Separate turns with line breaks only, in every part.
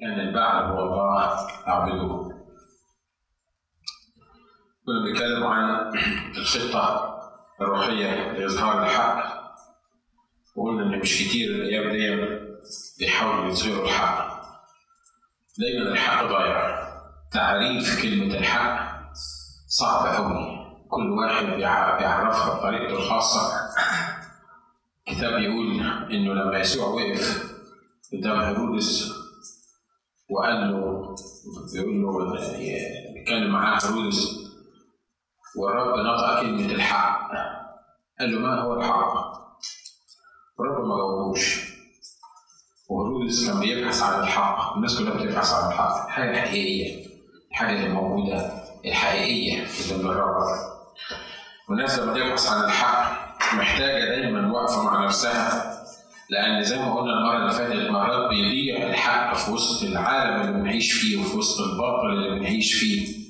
كان البعل هو الله أعبدوه. كنا بنتكلم عن الخطة الروحية لإظهار الحق. وقلنا إن مش كتير الأيام دي بيحاولوا يظهروا الحق. دايما الحق ضايع. تعريف كلمة الحق صعب أوي كل واحد بيعرفها بطريقته الخاصة. الكتاب بيقول إنه لما يسوع وقف قدام هيرودس وقال له بيقول له بيتكلم معاه هيرودس والرب نطق كلمة الحق قال له ما هو الحق؟ الرب ما جاوبوش. وهيرودس كان بيبحث عن الحق الناس كلها بتبحث عن الحق الحاجة الحقيقية الحاجة اللي موجودة الحقيقية اللي من الرب. والناس لما تبحث عن الحق محتاجة دايما واقفة مع نفسها. لأن زي ما قلنا المرة اللي فاتت مرات بيضيع الحق في وسط العالم اللي بنعيش فيه وفي وسط الباطل اللي بنعيش فيه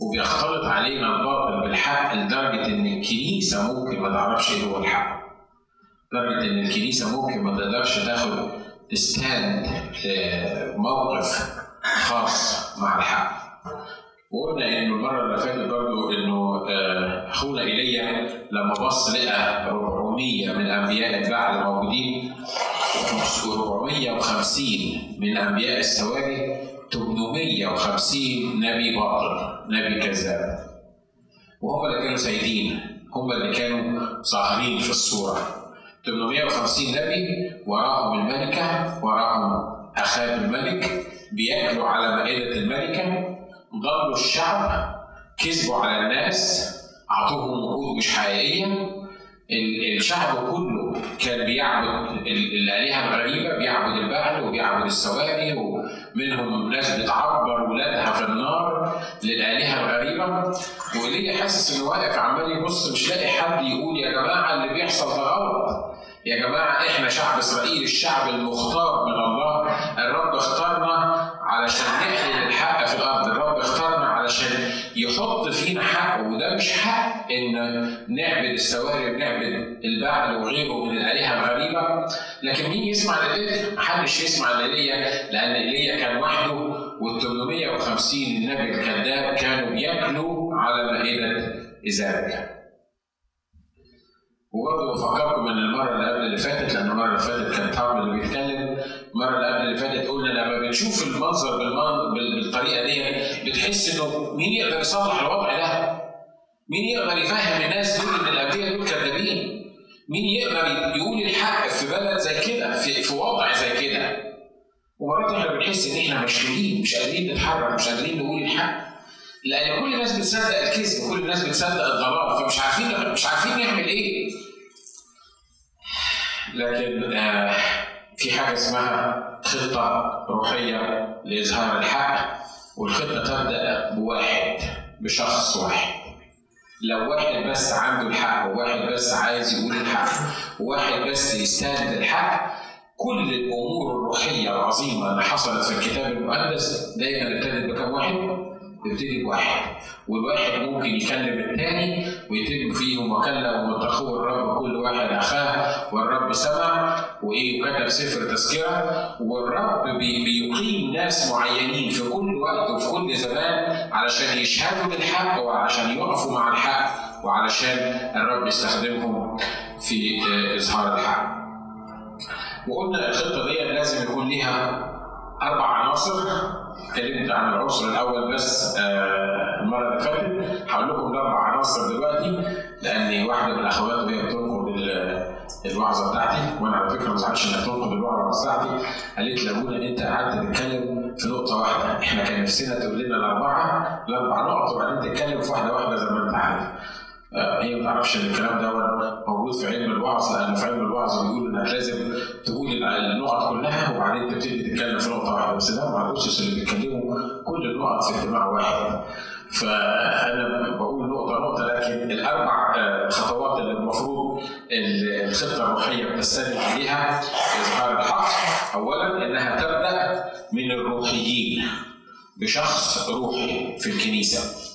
وبيختلط علينا الباطل بالحق لدرجة إن الكنيسة ممكن ما تعرفش إيه هو الحق. لدرجة إن الكنيسة ممكن ما تقدرش تاخد ستاند موقف خاص مع الحق. وقلنا إنه المرة اللي فاتت برضه إنه أخونا إيليا لما بص لقى 400 من أنبياء البعل موجودين و450 من أنبياء السواري 850 نبي باطل نبي كذاب. وهم اللي كانوا سايدين هم اللي كانوا ظاهرين في الصورة. 850 نبي وراهم الملكة وراهم اخاب الملك بياكلوا على مائدة الملكة ضلوا الشعب كذبوا على الناس أعطوهم وعود مش حقيقية. الشعب كله كان بيعبد الآلهة الغريبة بيعبد البعل وبيعبد السواري ومنهم ناس بتعبر ولادها في النار للآلهة الغريبة. وايليا حاسس انه واقف عمال يبص؟ مش لاقي حد يقول يا جماعة اللي بيحصل ده غلط. يا جماعة إحنا شعب إسرائيل الشعب المختار من الله. الرب اختارنا علشان نحيي الحق في الأرض. الرب اختارنا علشان يحط فينا حق وده مش حق إن نعبد السواري ونعبد البعل وغيره من الآلهة الغريبة. لكن مين يسمع لإيليا؟ محدش يسمع لإيليا لأن ايليا كان وحده وال 850 النبي الكذاب كانوا بياكلوا على مائدة ايزابل وبرضه بفكركم من المرة اللي قبل اللي فاتت لأن المرة اللي فاتت كان طعم اللي بيتكلم المرة اللي قبل اللي فاتت قلنا لما بنشوف المنظر بالطريقة دي بتحس إنه مين يقدر يصلح الوضع ده؟ مين يقدر يفهم الناس دول إن الانبياء دول كذابين؟ مين يقدر يقول الحق في بلد زي كده في, في وضع زي كده؟ ومرات إحنا بنحس إن إحنا مشلولين مش قادرين نتحرك مش قادرين نقول الحق لأن كل الناس بتصدق الكذب كل الناس بتصدق الضلال فمش عارفين مش عارفين نعمل إيه لكن آه في حاجة اسمها خطة روحية لإظهار الحق والخطة تبدأ بواحد بشخص واحد لو واحد بس عنده الحق وواحد بس عايز يقول الحق وواحد بس يستند الحق كل الأمور الروحية العظيمة اللي حصلت في الكتاب المقدس دايما ابتدت بكم واحد؟ تبتدي بواحد والواحد ممكن يكلم الثاني ويتم فيهم وكلم وتقوى الرب كل واحد أخاه والرب سمع وإيه وكتب سفر تذكرة والرب بي بيقيم ناس معينين في كل وقت وفي كل زمان علشان يشهدوا للحق وعلشان يقفوا مع الحق وعلشان الرب يستخدمهم في إظهار الحق. وقلنا الخطة دي لازم يكون ليها أربع عناصر اتكلمت عن العنصر الأول بس المرة اللي فاتت. هقول لكم الاربع عناصر دلوقتي لأن واحدة من الأخوات وهي بتنقد الوعظة بتاعتي وأنا على فكرة ما زعلش انها تنقد الوعظة بتاعتي. قالت لي أبونا أنت قعدت تتكلم في نقطة واحدة. إحنا كان نفسنا تقول لنا الأربعة الأربع نقط وبعدين تتكلم في واحدة واحدة زي ما أنت عارف. هي ما تعرفش ان الكلام ده موجود في علم الوعظ لأن في علم الوعظ بيقول إنك لازم تقول النقط كلها وبعدين تبتدي تتكلم في نقطة واحدة بس. ده مع الاسس اللي بيتكلموا كل النقط في اجتماع واحد. فأنا بقول نقطة نقطة لكن الأربع خطوات اللي المفروض الخطة الروحية بتستند عليها إظهار الحق. اولا إنها تبدأ من الروحيين بشخص روحي في الكنيسة.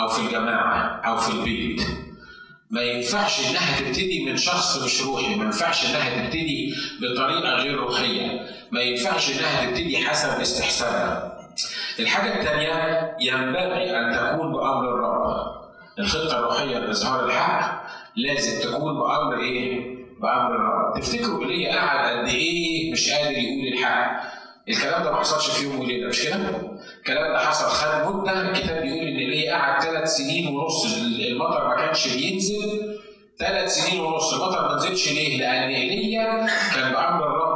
أو في الجماعة أو في البيت. ما ينفعش إنها تبتدي من شخص مش روحي ما ينفعش إنها تبتدي بطريقة غير روحية. ما ينفعش إنها تبتدي حسب استحسانها الحاجة الثانية ينبغي أن تكون بأمر الرب. الخطة الروحية لإظهار الحق لازم تكون بأمر إيه؟ بأمر الرب. تفتكروا ايليا قعد قد إيه مش قادر يقول الحق؟ الكلام ده ما حصلش في يوم وليلة مش كده؟ الكلام ده حصل خد مدة الكتاب بيقول إن ايليا قعد ثلاث سنين ونص المطر ما كانش بينزل ثلاث سنين ونص المطر ما نزلش ليه؟ لأن ايليا كان بأمر الرب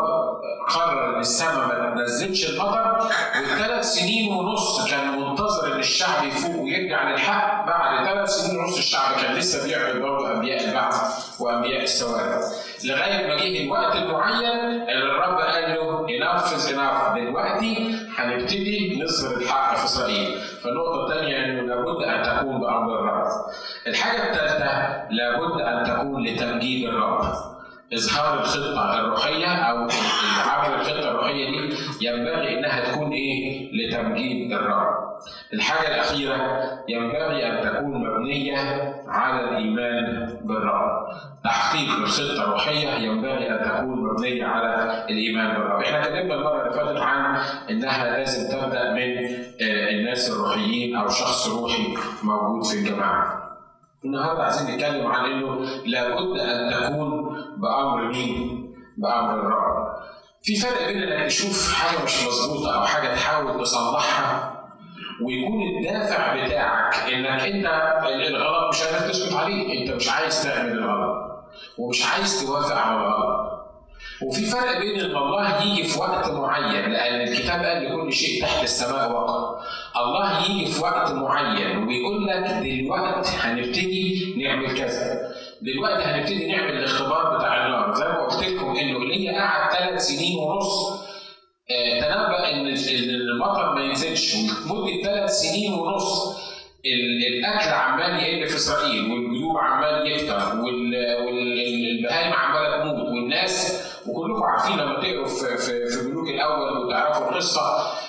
قرر إن السماء ما تنزلش المطر والثلاث سنين ونص كان منتظر إن الشعب يفوق ويرجع للحق. بعد ثلاث سنين ونص الشعب كان لسه بيعمل برضه أنبياء البعث وأنبياء السواد. لغاية ما جه الوقت المعين اللي الرب قال له ينفذ انف دلوقتي هنبتدي نظهر الحق في اسرائيل فالنقطه الثانية إنه لابد أن تكون بامر الرب. الحاجة الثالثه لابد أن تكون لتمجيد الرب. إظهار الخطة الروحية أو عمل الخطة الروحية دي ينبغي إنها تكون إيه؟ لتمجيد الرب. الحاجة الأخيرة ينبغي أن تكون مبنية على الإيمان بالرب. تحقيق الخطة الروحية ينبغي أن تكون مبنية على الإيمان بالرب. إحنا اتكلمنا المرة اللي فاتت عن إنها لازم تبدأ من الناس الروحيين أو شخص روحي موجود في الجماعة. النهارده عايزين نتكلم عن إنه لابد أن تكون بأمر مين؟ بأمر الرب. في فرق بين إنك تشوف حاجة مش مظبوطة أو حاجة تحاول تصلحها ويكون الدافع بتاعك إنك أنت الغلط مش قادر تسكت عليه، أنت مش عايز تعمل الغلط ومش عايز توافق على الغلط. وفي فرق بين ان الله يجي في وقت معين لأن الكتاب قال لكل شيء تحت السماء وقت. الله يجي في وقت معين ويقول لك دلوقتي هنبتدي نعمل كذا. دلوقتي هنبتدي نعمل الاختبار بتاع النار زي ما قلت لكم إنه ايليا قعد ثلاث سنين ونص آه تنبأ إن المطر ما ينزلش ومده ثلاث سنين ونص الأكل عمال يقل في إسرائيل والجيوب عمال يكتر والبهايم عمالة وكلكم عارفين لما تقروا في في, في ملوك الأول وتعرفوا القصة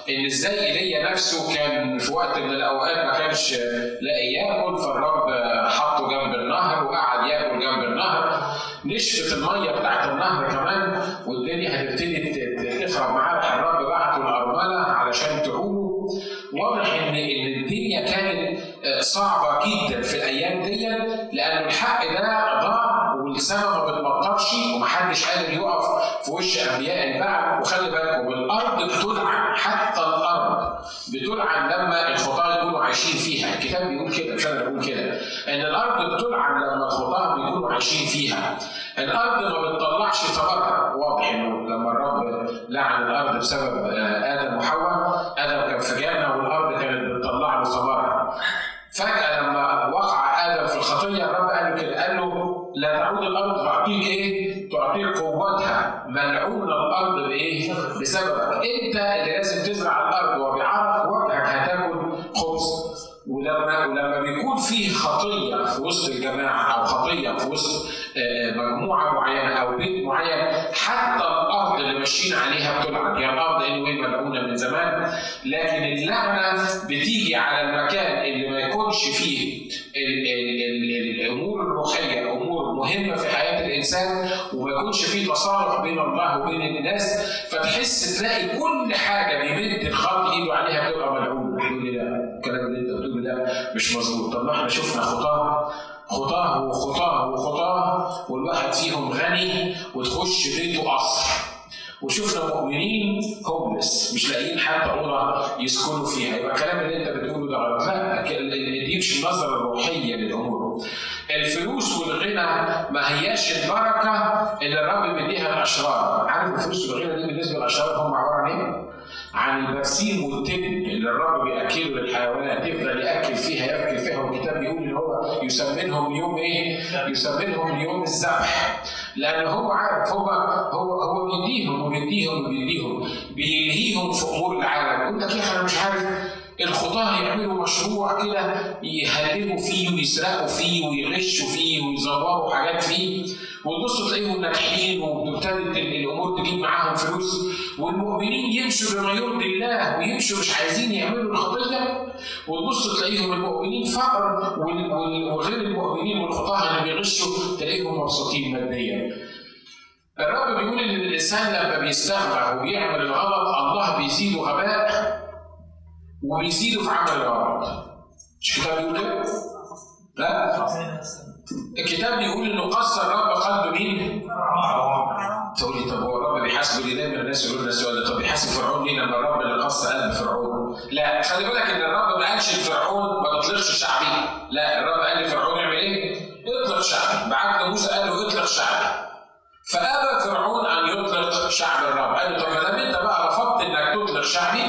إن إزاي إيليا نفسه كان في وقت من الأوقات ما كانش لاقي يأكل فالرب حطه جنب النهر وقعد يأكل جنب النهر. نشفت المية بتاعت النهر كمان والدنيا هتبتدي تخرب معاه الرب بعته الأرملة علشان تعوله واضح ان إن الدنيا كانت صعبة جدا في الأيام دي لأن الحق ده ضاع والسماء ما بتمطرش ومحدش قادر يقف في وش أنبياء البعث. وخلي بالكم الأرض بتلعن حتى الأرض بتلعن لما الخطاة يكونوا عايشين فيها. الكتاب بيقول كده مش أنا بقول كده. إن الأرض بتلعن لما الخطاة بيكونوا عايشين فيها. الأرض ما بتطلعش ثمرها واضح إنه لما الرب لعن الأرض بسبب آدم وحواء آدم كان في جنه والارض كانت بتطلع له ثمرها فجاه لما وقع آدم في الخطيه الرب قال له كده قال تعود الأرض تعطيك إيه؟ تعطيك قوتها. ملعونه الأرض بإيه؟ بسببك. أنت اللي لازم تزرع الأرض وبعرق وجهك هتاكل خبز. ولما ولما بيكون فيه خطية في وسط الجماعة أو خطية في وسط مجموعة معينة أو بيت معين حتى الأرض اللي ماشيين عليها بتلعن هي الأرض انوي ملعونة من زمان. لكن اللعنة بتيجي على المكان اللي يكونش فيه. ال ال ال الأمور الروحيه أمور مهمة في حياة الإنسان وما يكونش فيه تصالح بين الله وبين الناس فتحس تلاقي كل حاجة بيمد الخط إيده عليها بتبقى ملعونة. يقول لي لا الكلام اللي أنت بتقوله ده مش مظبوط. طب ما إحنا شفنا خطاه. خطاه وخطاه وخطاه والواحد فيهم غني وتخش بيته قصر. وشفنا مؤمنين هوملس مش لاقيين حتى اوضه يسكنوا فيها. يبقى الكلام اللي انت بتقوله ده غلط. لا دي مش النظرة الروحية للأمور. الفلوس والغنى ما هياش البركة اللي الرب بيديها الاشرار عارف الفلوس والغنى دي بالنسبة للأشرار هم عبارة عن إيه؟ عن البرسيم والتبن اللي الرب بيأكله للحيوانات. يفضل يأكل فيها يأكل فيها. والكتاب بيقول إن هو يسمنهم يوم إيه؟ يسمنهم يوم الذبح. لأن هو عارف هو هو هو بيديهم وبيديهم وبيديهم بيلهيهم في أمور العالم. يقول لك أنا مش عارف الخطاة يعملوا مشروع كده يهللوا فيه ويسرقوا فيه ويغشوا فيه ويزوروا حاجات فيه. وتبصوا تلاقيهم ناجحين وابتدت الأمور تجيب معاهم فلوس. والمؤمنين يمشوا بما يرضي الله ويمشوا مش عايزين يعملوا الخطيه وتبصوا تلاقيهم المؤمنين فقر وغير المؤمنين والخطاة اللي بيغشوا تلاقيهم مبسوطين ماديا. الرب بيقول إن الإنسان لما بيستغنى وبيعمل الغلط الله بيزيده غباء وبيزيده في عمل الغلط. مش الكتاب بيقول كده؟ لا الكتاب بيقول إنه قص الرب قلب مين؟ تقول لي طب هو الرب بيحاسبه ليه دايما الناس يقولوا لنا السؤال ده طب بيحاسب فرعون ليه لما الرب اللي قص قلب فرعون؟ لا خلي بالك إن الرب ما قالش لفرعون ما تطلقش شعبي لا الرب قال لفرعون اعمل إيه؟ اطلق شعبي بعت موسى قال له اطلق شعبي فآبى فرعون أن يطلق شعب الرب قال له طب ما دام أنت بقى رفضت إنك تطلق شعبي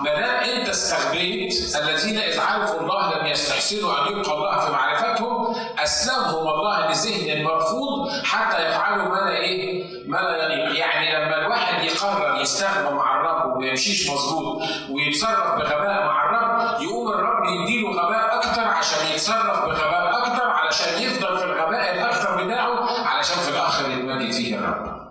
ما دام أنت استغبيت الذين اذ عرفوا الله لم يستحسنوا أن يبقى الله في معرفتهم أسلمهم الله لذهن مرفوض حتى يفعلوا ما لا إيه؟ ما لا يليق، يعني لما الواحد يقرر يستغنى مع الرب وما يمشيش مظبوط ويتصرف بغباء مع الرب يقوم الرب يديله غباء أكتر عشان يتصرف بغباء أكتر علشان يفضل في الغباء الاكثر بتاعه علشان في الآخر يتمجد فيه الرب.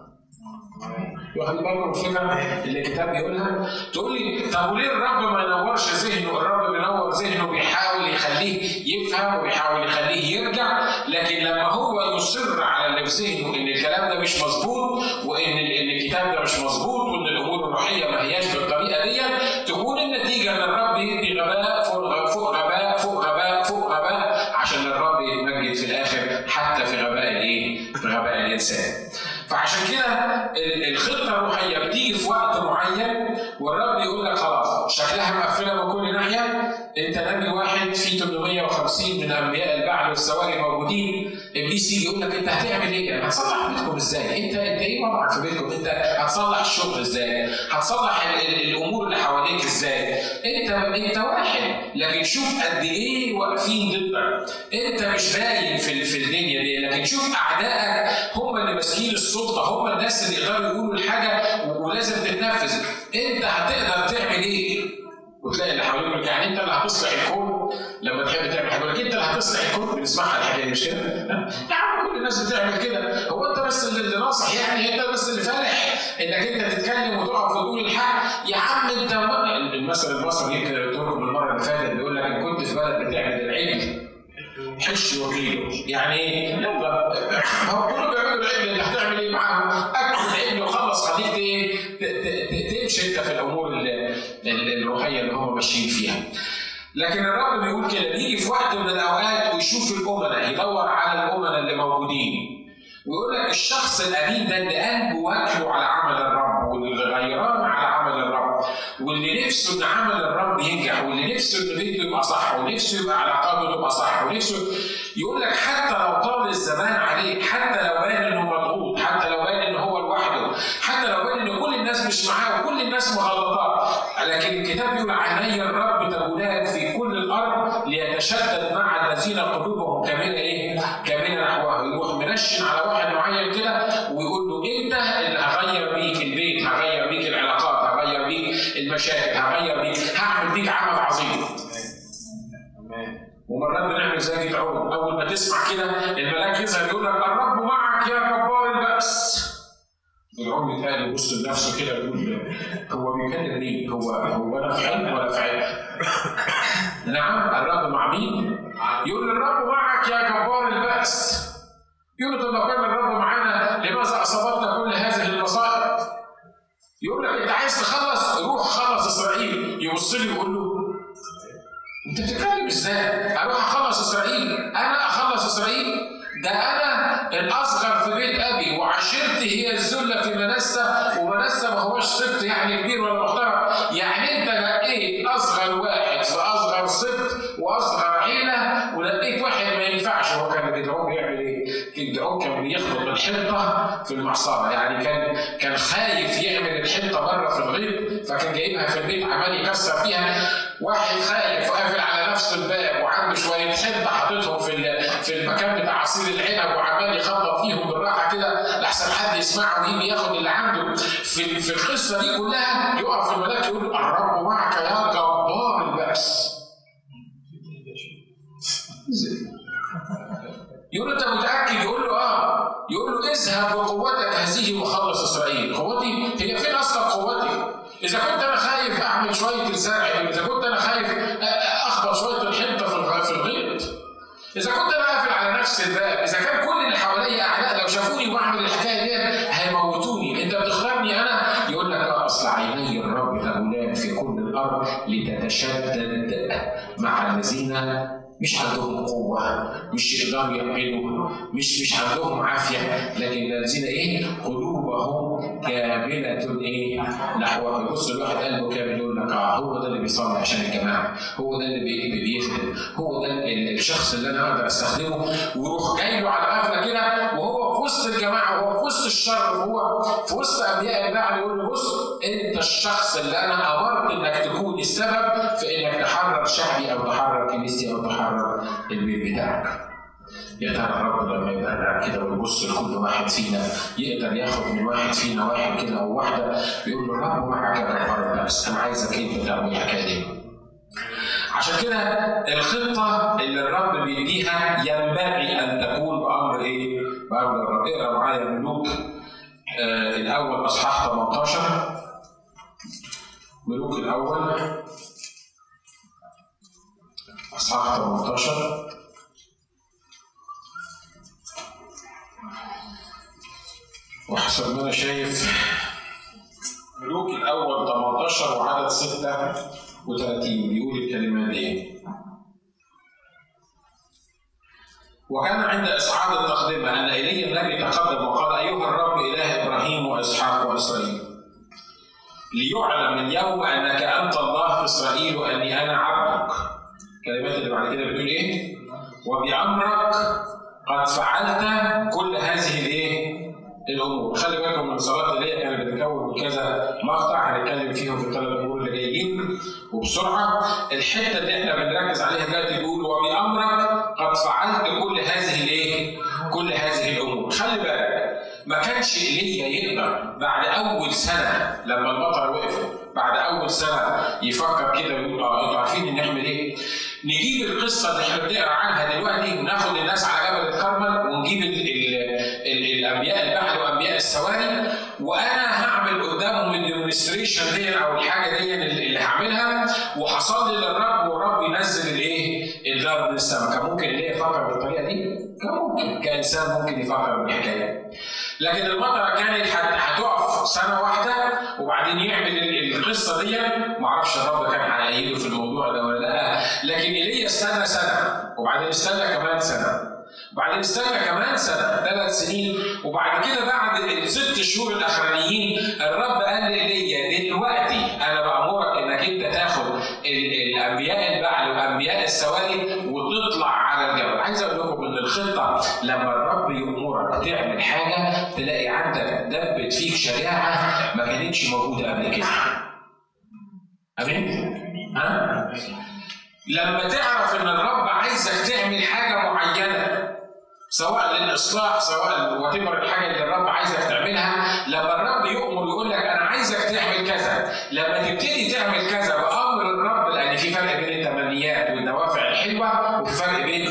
واخد بالكم الفكرة اللي الكتاب بيقولها؟ تقول لي طب وليه الرب ما ينورش ذهنه؟ الرب بينور ذهنه بيحاول يخليه يفهم وبيحاول يخليه يرجع، لكن لما هو يصر على اللي في ذهنه إن الكلام ده مش مظبوط وإن إن الكتاب ده مش مظبوط وإن الأمور الروحية ما هياش بالطريقة دي تكون النتيجة إن الرب يدي غباء فوق فوق غباء فوق غباء فوق غباء عشان الرب يتمجد في الآخر حتى في غباء الايه؟ في غباء الانسان. فعشان كده الخطة الروحيه بتيجي في وقت معين والرب يقول لك خلاص شكلها مقفلة من كل ناحية انت نبي واحد في 850 من أنبياء البعل والسواري موجودين إبليس يجي يقول لك انت هتعمل إيه؟ هتصلح بيتكم إزاي؟ انت انت إيه وضعك في بيتكم؟ انت هتصلح الشغل إزاي؟ هتصلح ال ال الأمور اللي حواليك إزاي؟ انت انت واحد لكن شوف قد إيه واقفين ضدك انت مش باين في في الدنيا دي لكن شوف أعدائك هم اللي ماسكين السلطه هم الناس اللي يقدروا يقولوا الحاجة ولازم تتنفذ. انت هتقدر تعمل إيه؟ وتلاقي اللي حواليك يعني انت اللي هتصلح الكون؟ لما تحب تعمل حاجة انت اللي هتصلح الكون؟ بنسمعها الحكاية مش كده؟ يا عم كل الناس بتعمل كده. هو انت بس اللي ناصح يعني؟ انت بس اللي فالح انك انت تتكلم وتقف وتقول الحق. يا عم انت المثل المصري يمكن قلت لكم المره اللي فاتت بيقول لك كنت في بلد بتعمل العجل. حش وكيله يعني إيه؟ يلا هو كله بيعملوا العجل اللي هتعمل إيه معاهم؟ أكل العجل وخلص خليك تمشي أنت في الأمور الروحيه اللي هم ماشيين فيها. لكن الرب بيقول كده بيجي في وقت من الأوقات ويشوف الامناء يدور على الامناء اللي موجودين ويقول لك الشخص الامين ده اللي قلبه واكله على عمل الرب واللي غيران على عمل واللي نفسه إن عمل الرب ينجح واللي نفسه إن بيته يبقى صح ونفسه يبقى علاقاته تبقى صح ونفسه يقول لك حتى لو طال الزمان عليه حتى لو بان إنه مضغوط حتى لو بان إنه هو لوحده حتى لو بان ان كل الناس مش معاه وكل الناس مغلطات لكن الكتاب يقول عيني الرب تقولان في كل الأرض ليتشدد مع الذين قلوبهم كامله إيه؟ كامله نحوه يروح منشن على واحد معين كده ويقول له إنت بيك المشاكل هغير بيك هعمل بيك عمل عظيم ومرات بنعمل زي جدعون أول ما تسمع كده الملاك يظهر يقول لك الرب معك يا جبار البأس فرعون بيتهيألي يبص لنفسه كده يقول هو بيكلم مين؟ هو هو أنا في علم ولا في علم؟ نعم الرب مع مين؟ يقول الرب معك يا جبار البأس. يقول طب لو كان الرب معانا لماذا أصابتنا كل هذه المصائب؟ يقول لك انت عايز تخلص روح خلص إسرائيل يبص لي يقول له انت بتتكلم إزاي؟ أروح أخلص إسرائيل؟ أنا أخلص إسرائيل؟ ده أنا الأصغر في بيت أبي وعشيرتي هي الذلة في منسى ومنسى ما هوش سبط يعني كبير ولا محترم يعني انت نقيت أصغر واحد في أصغر سبط وأصغر عيلة ونقيت واحد ما ينفعش هو كان جدعون بيعمل جدعون كان بيخبط الحنطه في المعصره يعني كان كان خايف يعمل الحنطه بره في الغيط فكان جايبها في البيت عمال يكسر فيها. واحد خايف وقافل على نفسه الباب وعنده شوية حنطه حاططهم في في المكان بتاع عصير العنب وعمال يخبط فيهم بالراحة كده لحسن حد يسمعه ويجي ياخد اللي عنده. في في القصة دي كلها يقف الملاك يقول الرب معك يا جبار بأس يقول له انت متأكد؟ يقول له آه. يقول له اذهب بقوتك هذه وخلص إسرائيل. قوتي؟ هي فين أصلا قوتي؟ إذا كنت أنا خايف أعمل شوية الزرع إذا كنت أنا خايف اخبط شوية الحنطة في الغيط. إذا كنت أنا قافل على نفس الباب إذا كان كل اللي حواليا أعداء لو شافوني بعمل الحكاية دي هيموتوني. أنت بتختارني أنا. يقول لك أصل عيني الرب تغلان في كل الأرض لتتشدد مع الذين مش عندهم قوة مش يقدروا يعملوا مش مش عندهم عافية. لكن الذين إيه؟ قلوبهم كاملة إيه؟ نحوه يبص الواحد قلبه كامل يقول لك آه هو ده اللي بيصلي عشان الجماعة هو ده اللي بيخدم هو ده الشخص اللي أنا أقدر أستخدمه. ويروح جاي له على غفلة كده وهو في وسط الجماعة وهو في وسط الشر وهو في وسط أنبياء البعل يقول له بص أنت الشخص اللي أنا أمرت إنك تكون السبب في إنك تحرر شعبي أو تحرر كنيستي أو تحرر البيت بتاعك يا ترى الرب لما يبقى كده ويبص لكل واحد فينا يقدر ياخد من واحد فينا واحد كده أو واحدة يقول له الرب معك يا جبار النفس أنا عايزك أنت تعمل الحكاية دي. عشان كده الخطة اللي الرب بيديها ينبغي أن تكون بأمر إيه؟ الرب اقرا معايا ملوك آه الأول أصحاح 18 ملوك الأول. أصحاح 18 وحسب ما أنا شايف ملوك الأول 18 وعدد 36 بيقول الكلمات دي. وكان عند إسعاد التقدمة أن ايليا النبي تقدم وقال أيها الرب إله إبراهيم وإسحاق وإسرائيل ليعلم اليوم أنك أنت الله في إسرائيل وأني أنا عبدك الكلمات اللي بعد كده بتقول إيه؟ وبأمرك قد فعلت كل هذه الإيه؟ الأمور، خلي بالكم من الصلاه اللي هي كانت بتتكون من كذا مقطع هنتكلم فيهم في الثلاث اللي جايين وبسرعة الحتة اللي إحنا بنركز عليها دلوقتي بيقول وبأمرك قد فعلت كل هذه الإيه؟ كل هذه الأمور، خلي بالك ما كانش ايليا يقدر بعد أول سنة لما المطر وقف بعد أول سنة يفكر كده ويقول آه أنتوا عارفين نعمل إيه؟ نجيب القصة اللي إحنا بنقرأ عنها دلوقتي وناخد الناس على جبل الكرمل ونجيب ال ال ال الأنبياء وانبياء السواري وأنا هعمل قدامهم ال demonstration دي أو الحاجة دي اللي هعملها وهصلي للرب والرب ينزل الإيه؟ النار من السماء. كان ممكن اللي يفكر بالطريقة دي؟ كان ممكن. كانسان ممكن يفكر بالحكاية لكن المطرة كانت هتقف سنة واحدة وبعدين يعمل القصة دي. معرفش الرب كان هيأيده في الموضوع ده ولا لأ لكن ايليا استنى سنة وبعدين استنى كمان سنة. وبعدين استنى كمان سنة ثلاث سنين وبعد كده بعد الست شهور الأخرانيين الرب قال لايليا دلوقتي أنا بأمرك إنك أنت تاخد الأنبياء البعل وأنبياء السواري وتطلع على الجبل. عايز أقول لكم إن الخطة لما الرب يأمرك تعمل حاجة تلاقي عندك دبت فيك شجاعه ما كانتش موجودة قبل كده. أمين؟ ها؟ لما تعرف إن الرب عايزك تعمل حاجة معينة سواء للإصلاح سواء وات الحاجة اللي الرب عايزك تعملها لما الرب يؤمر يقول لك أنا عايزك تعمل كذا لما تبتدي تعمل كذا بأمر الرب لأن في فرق بين التمنيات والدوافع الحلوة وفي فرق بين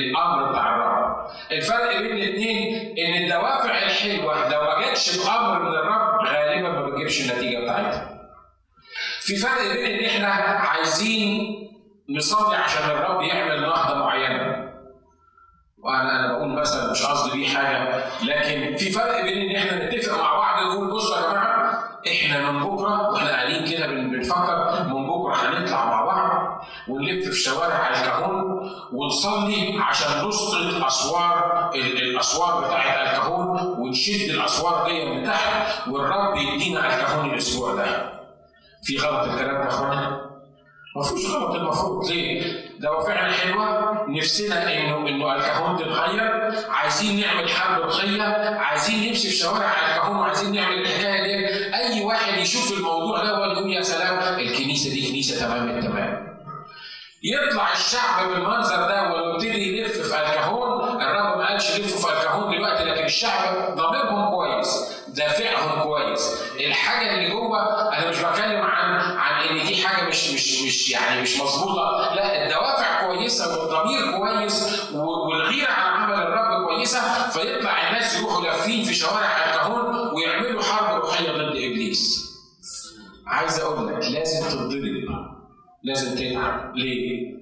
الأمر بتاع الرب. الفرق بين الاثنين إن الدوافع الحلوة لو ما جاتش بأمر من الرب غالبا ما بتجيبش النتيجة بتاعتها. في فرق بين إن إحنا عايزين نصلي عشان الرب يعمل نهضة معينة وأنا أنا بقول مثلا مش قصدي بيه حاجة لكن في فرق بين إن إحنا نتفق مع بعض نقول بصوا يا جماعة إحنا من بكرة وإحنا قاعدين كده بنفكر من بكرة هنطلع مع بعض ونلف في شوارع الكهون ونصلي عشان نسقط أسوار الأسوار بتاعت الكهون ونشد الأسوار دي من تحت والرب يدينا الكهون الأسبوع ده. في غلط الكلام ده يا اخوانا؟ ما فيش غلط المفروض؟ ليه؟ دوافعنا حلوة نفسنا انه إنه الكهون تتغير عايزين نعمل حرب رقيه عايزين نمشي في شوارع الكهون وعايزين نعمل الحكاية دي. أي واحد يشوف الموضوع ده ويقول يا سلام الكنيسة دي كنيسة تمام التمام. يطلع الشعب بالمنظر ده ويبتدي يلف في الكهون قالش لفوا في الكهون دلوقتي لكن الشعب ضميرهم كويس دافعهم كويس. الحاجة اللي جوه أنا مش بتكلم عن عن إن دي حاجة مش مش مش يعني مش مظبوطة. لا الدوافع كويسة والضمير كويس والغيرة على عمل الرب كويسة فيطلع الناس يروحوا لافين في شوارع الكهون ويعملوا حرب روحية ضد إبليس. عايز أقول لك لازم تتضرب. لازم تتعب. ليه؟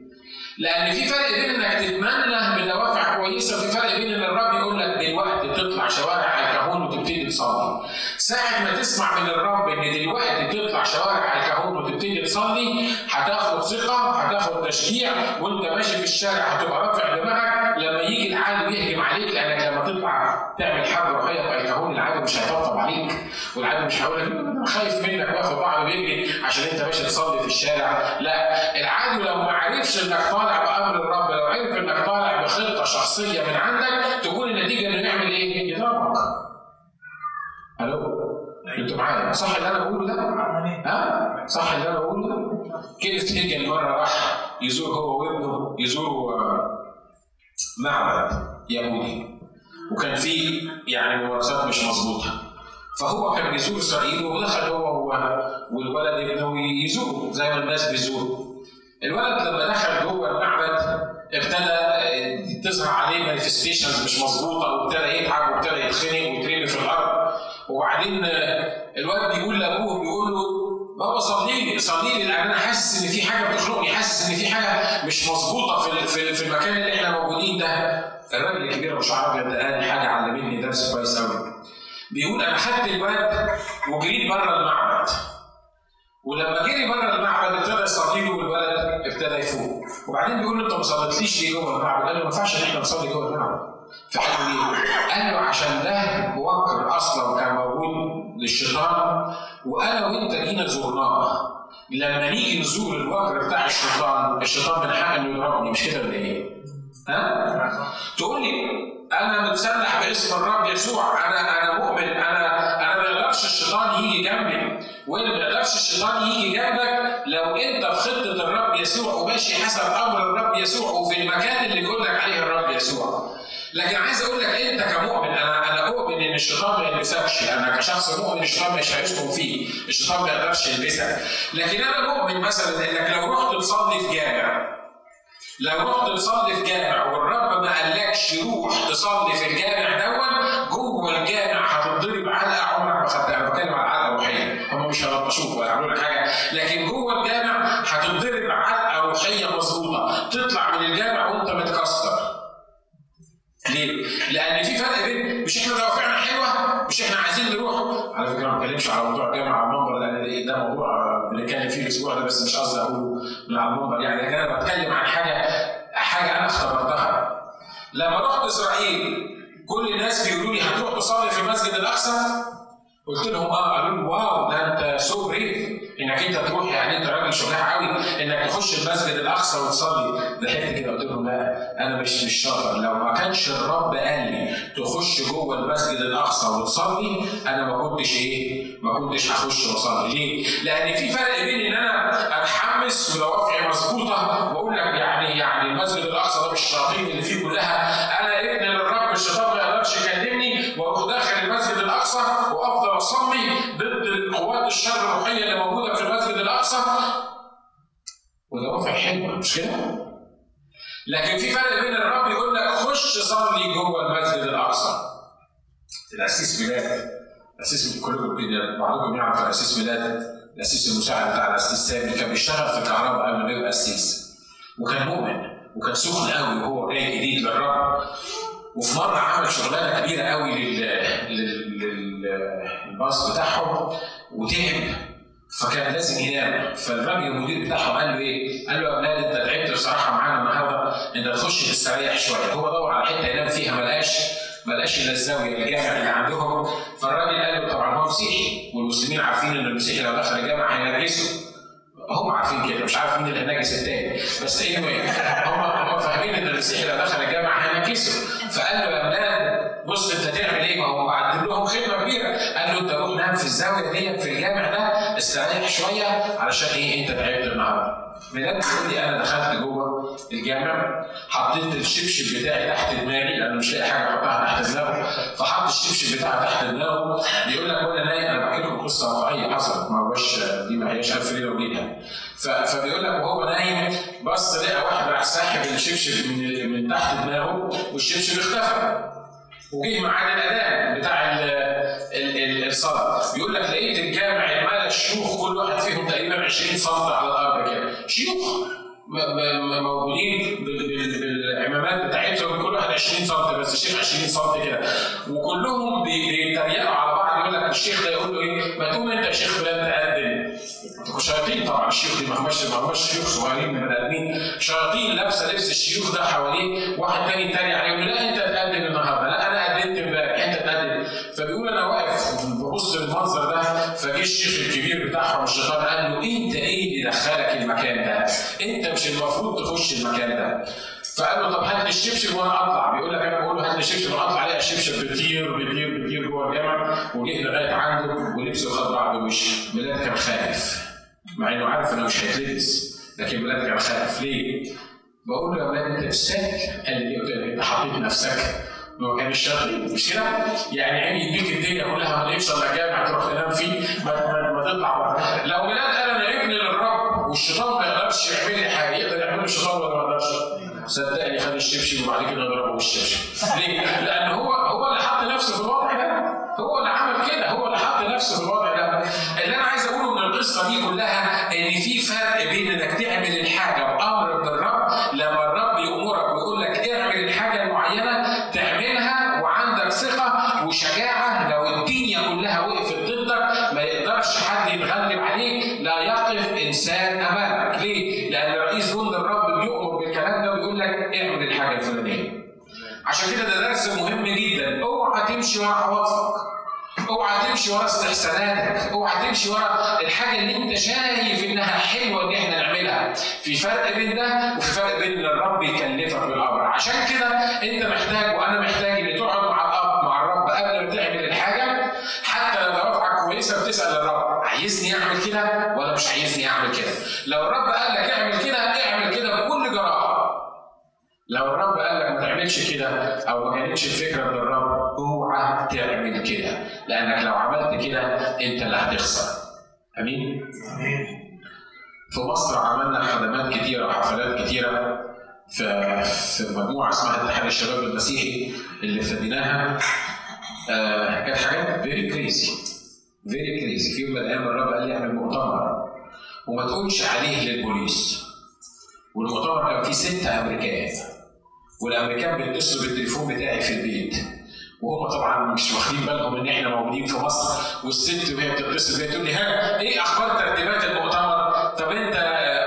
لأن في فرق بين إنك تتمنى بدوافع كويسة وفي فرق بين إن الرب يقول لك دلوقتي تطلع شوارع الكهون وتبتدي تصلي. ساعة ما تسمع من الرب إن دلوقتي تطلع شوارع الكهون وتبتدي تصلي هتاخد ثقة هتاخد تشجيع وأنت ماشي في الشارع هتبقى رافع دماغك لما يجي العالم تعمل حرب روحيه في الكهون العالم مش هيطبطب عليك والعالم مش هيقول لك أنا خايف منك واخد بعض بيجري عشان انت ماشي تصلي في الشارع لا العالم لو ما عرفش انك طالع بأمر الرب لو عرف انك طالع بخطة شخصية من عندك تكون النتيجة انه يعمل إيه؟ يضربك ألو أنتوا معايا صح اللي أنا بقوله ده؟ ها؟ صح اللي أنا بقوله ده؟ كيف هيجل مره راح يزور هو وابنه يزوروا معبد يهودي وكان في يعني ممارسات مش مظبوطة. فهو كان بيزور اسرائيل ودخل هو والولد ابنه يزوروا زي ما الناس بيزوروا. الولد لما دخل جوه المعبد ابتدى تظهر عليه manifestations مش مظبوطة وابتدى يتعب وابتدى يتخنق ويترمي في الأرض. وبعدين الولد بيقول لأبوه بيقول له بابا صلي لي لأن أنا حاسس إن في حاجة بتخنقني حاسس إن في حاجة مش مظبوطة في في المكان اللي إحنا موجودين ده. الراجل الكبير شعر أبيض ده قال حاجة علمتني درس كويس قوي بيقول أنا خدت الواد وجريت بره المعبد. ولما جري بره المعبد ابتدى يصلي له والولد ابتدى يفوق. وبعدين بيقول له أنت ما صليتليش ليه جوه المعبد؟ قال له ما ينفعش إن إحنا نصلي جوه المعبد. فقال له ليه؟ قال له عشان ده موكر أصلا كان موجود للشيطان وأنا وأنت جينا زرناه لما نيجي نزور الوكر بتاع الشيطان الشيطان من حقه إنه يضربني مش كده ولا إيه؟ ها؟ تقول لي أنا متسلح باسم الرب يسوع أنا أنا مؤمن أنا أنا ما يقدرش الشيطان يجي جنبي وإن ما يقدرش الشيطان يجي جنبك لو أنت في خطة الرب يسوع وماشي حسب أمر الرب يسوع وفي المكان اللي بيقول لك عليه الرب يسوع لكن عايز أقول لك أنت كمؤمن أنا أنا اؤمن إن الشيطان ما يلبسكش أنا كشخص مؤمن الشيطان مش هيسكن فيك الشيطان ما يقدرش يلبسك. لكن أنا مؤمن مثلا إنك لو رحت تصلي في جامع لو رحت تصلي في جامع والرب ما قالكش روح تصلي في الجامع دون جوه الجامع هتتضرب علقة عمرك ما خدتها. أنا بتكلم على علقه روحيه هم مش هيلطشوك ولا يعملوا لك حاجة. لكن جوه الجامع هتتضرب علقة روحية مظبوطة. تطلع من الجامع وأنت ليه؟ لأن في فرق بين مش إحنا دوافعنا حلوة مش إحنا عايزين نروح. على فكرة ما بتكلمش على موضوع الجامعة على المنبر لأن ده موضوع بنتكلم فيه الأسبوع ده بس مش قصدي أقوله من على المنبر. يعني لكن أنا بتكلم عن حاجة حاجة أنا اختبرتها. لما رحت إسرائيل كل الناس بيقولوا لي هتروح تصلي في المسجد الأقصى؟ قلت لهم آه قالوا لي wow ده أنت so brave إنك أنت تروح يعني أنت راجل شجاع قوي إنك تخش المسجد الأقصى وتصلي ضحكت كده قلت لهم لا أنا مش مش شاطر لو ما كانش الرب قال لي تخش جوه المسجد الأقصى وتصلي أنا ما كنتش إيه؟ ما كنتش هخش وأصلي ليه؟ لأن في فرق بين إن أنا أتحمس ودوافعي مظبوطة وأقول لك يعني يعني المسجد الأقصى ده مش الشياطين اللي فيه كلها أنا ابن للرب الشيطان ما يقدرش يكلمني وأروح داخل المسجد الأقصى وأفضل اصلي ضد قوات الشر الروحية اللي موجودة في المسجد الأقصى. ودوافع حلوة مش كده؟ لكن في فرق بين الرب يقول لك خش صلي جوه المسجد الأقصى. الاسيس ميلاد. الاسيس كلكم بعضكم يعرف الاسيس ميلاد. الاسيس المساعد بتاع الاسيس سامي كان بيشتغل في الكهرباء قبل ما يبقى اسيس وكان مؤمن وكان سخن قوي وهو جاي جديد للرب. وفي مرة عمل شغلانة كبيرة قوي للباص بتاعهم وتعب. فكان لازم ينام. فالراجل المدير بتاعهم قال له إيه؟ قال له يا أولاد أنت تعبت بصراحة معانا النهارده. أنت تخش تستريح شوية. هو دور على حتة ينام فيها ما لقاش ما لقاش إلا الزاوية الجامع اللي عندهم. فالراجل قال له طبعا هو مسيحي والمسلمين عارفين إن المسيحي لو دخل الجامع هينجسه هم عارفين كده مش عارف مين اللي هنجس التاني. بس إيه هم هم فاهمين إن المسيحي لو دخل الجامع هينجسه فقال له يا أولاد بص انت تعمل إيه؟ ما هو قدم لهم خدمه كبيرة. قال له انت روح نام في الزاوية ديت في الجامع ده استريح شوية علشان إيه؟ انت تعبت النهارده. ميلاد بيقول لي أنا دخلت جوه الجامع حطيت الشبشب بتاعي تحت دماغي. لأن مش لاقي حاجة احطها تحت دماغه. فحط الشبشب بتاعي تحت دماغه. بيقول لك وأنا نايم أنا بحكي لكم قصة واقعية حصلت. ما هوش دي ما هياش ألف ليلة وليلة. فبيقول لك وهو نايم بص لقى واحد راح ساحب الشبشب من من تحت دماغه والشبشب اختفى. وجه ميعاد الاذان بتاع الصلاه بيقول لك لقيت الجامع عمال الشيوخ كل واحد فيهم تقريبا 20 سم على الأرض كده. شيوخ موجودين بالعمامات بتاعتهم كل واحد 20 سم بس الشيخ 20 سم كده. وكلهم بيتريقوا على بعض يقول لك الشيخ ده يقول له إيه؟ ما تقوم أنت يا شيخ فلان تقدم. شياطين طبعا الشيوخ دي ما هماش ما هماش شيوخ صغيرين من آدمين. شياطين لابسة لبس الشيوخ ده حواليه واحد تاني يتريق عليه يقول لا أنت تقدم النهارده لا أنا قدمت امبارح انت تقدم فبيقول أنا ببص المنظر ده فجه الشيخ الكبير بتاعهم الشيطان قال له أنت إيه اللي دخلك المكان ده؟ أنت مش المفروض تخش المكان ده. فقال له طب هات لي الشبشب وأنا أطلع بيقول لك أنا بقول له هات لي الشبشب وأنا أطلع عليها الشبشب بيطير بيطير بيطير جوه الجامع وجه لغاية عنده ولبسه وخد بعضه ومشي ميلاد كان خايف مع إنه عارف إنه مش هيتلبس لكن ميلاد كان خايف ليه؟ بقول له يا ولاد أنت تستاهل قال لي أنت حطيت نفسك هو كان الشياطين مش كده؟ يعني عين يديك الدنيا كلها ما تمشي الا جامع تروح تنام فيه ما, تطلع بره لو ميلاد قال أنا ابن للرب والشيطان ما يقدرش يعمل لي حاجة يقدر يعمل الشيطان ولا ما يقدرش؟ صدقني خد الشبشب وبعد كده ضربه بالشبشب ليه؟ لأن هو هو اللي حط نفسه في الوضع ده هو اللي عمل كده هو اللي حط نفسه في الوضع ده اللي أنا عايز أقوله من القصة دي كلها إن في فرق بين إنك تعمل انسان امامك ليه؟ لأن رئيس جند الرب بيؤمر بالكلام ده ويقول لك اعمل الحاجة الفلانية. عشان كده ده درس مهم جدا. أوعى تمشي ورا عواطفك. أوعى تمشي ورا استحساناتك. أوعى تمشي ورا الحاجة اللي أنت شايف إنها حلوة إن إحنا نعملها. في فرق بين ده وفي فرق بين إن الرب يكلفك بالأمر. عشان كده أنت محتاج وأنا محتاج إن تقعد مع الاب مع الرب قبل ما تعمل الحاجة حتى لو كويسه بتسأل الرب عايزني أعمل كده ولا مش عايزني أعمل كده؟ لو الرب قال لك اعمل كده اعمل كده بكل جراءه لو الرب قال لك ما تعملش كده أو ما كانتش الفكرة من الرب اوعى تعمل كده لأنك لو عملت كده أنت اللي هتخسر. أمين؟ آمين. في مصر عملنا خدمات كتيرة وحفلات كتيرة في في مجموعة اسمها اتحاد الشباب المسيحي اللي ابتديناها آه كانت حاجات very crazy very crazy في يوم من الأيام الرب قال لي اعمل مؤتمر وما تقولش عليه للبوليس. والمؤتمر كان فيه ستة أمريكان. والأمريكان بيتصلوا بالتليفون بتاعي في البيت. وهم طبعا مش واخدين بالهم إن إحنا موجودين في مصر. والست وهي بتتصل بيا تقول لي ها إيه أخبار ترتيبات المؤتمر؟ طب أنت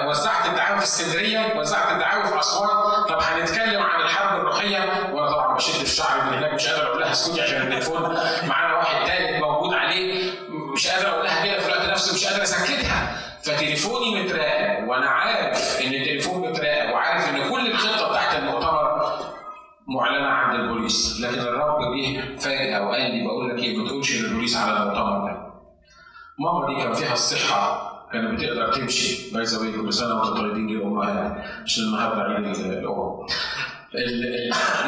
وزعت الدعاوى في اسكندرية؟ وزعت الدعاوى في أسوان؟ طب هنتكلم عن الحرب الروحية؟ وأنا طبعا بشد في شعري من هناك مش قادر أقول لها اسكتي عشان التليفون. معانا واحد تالت عليه مش قادر أقول لها كده في الوقت نفسه مش قادر أسكتها. فتليفوني متراقب وأنا عارف إن التليفون متراقب وعارف إن كل الخطة بتاعت المؤتمر معلنة عند البوليس. لكن الرب جه فجاه وقال لي بقول لك إيه ما تقولش للبوليس على المؤتمر ده. ماما دي كان فيها الصحة كانت بتقدر تمشي. by the كل سنة وأنتم طيبين للامهات عشان النهارده عيد الأم.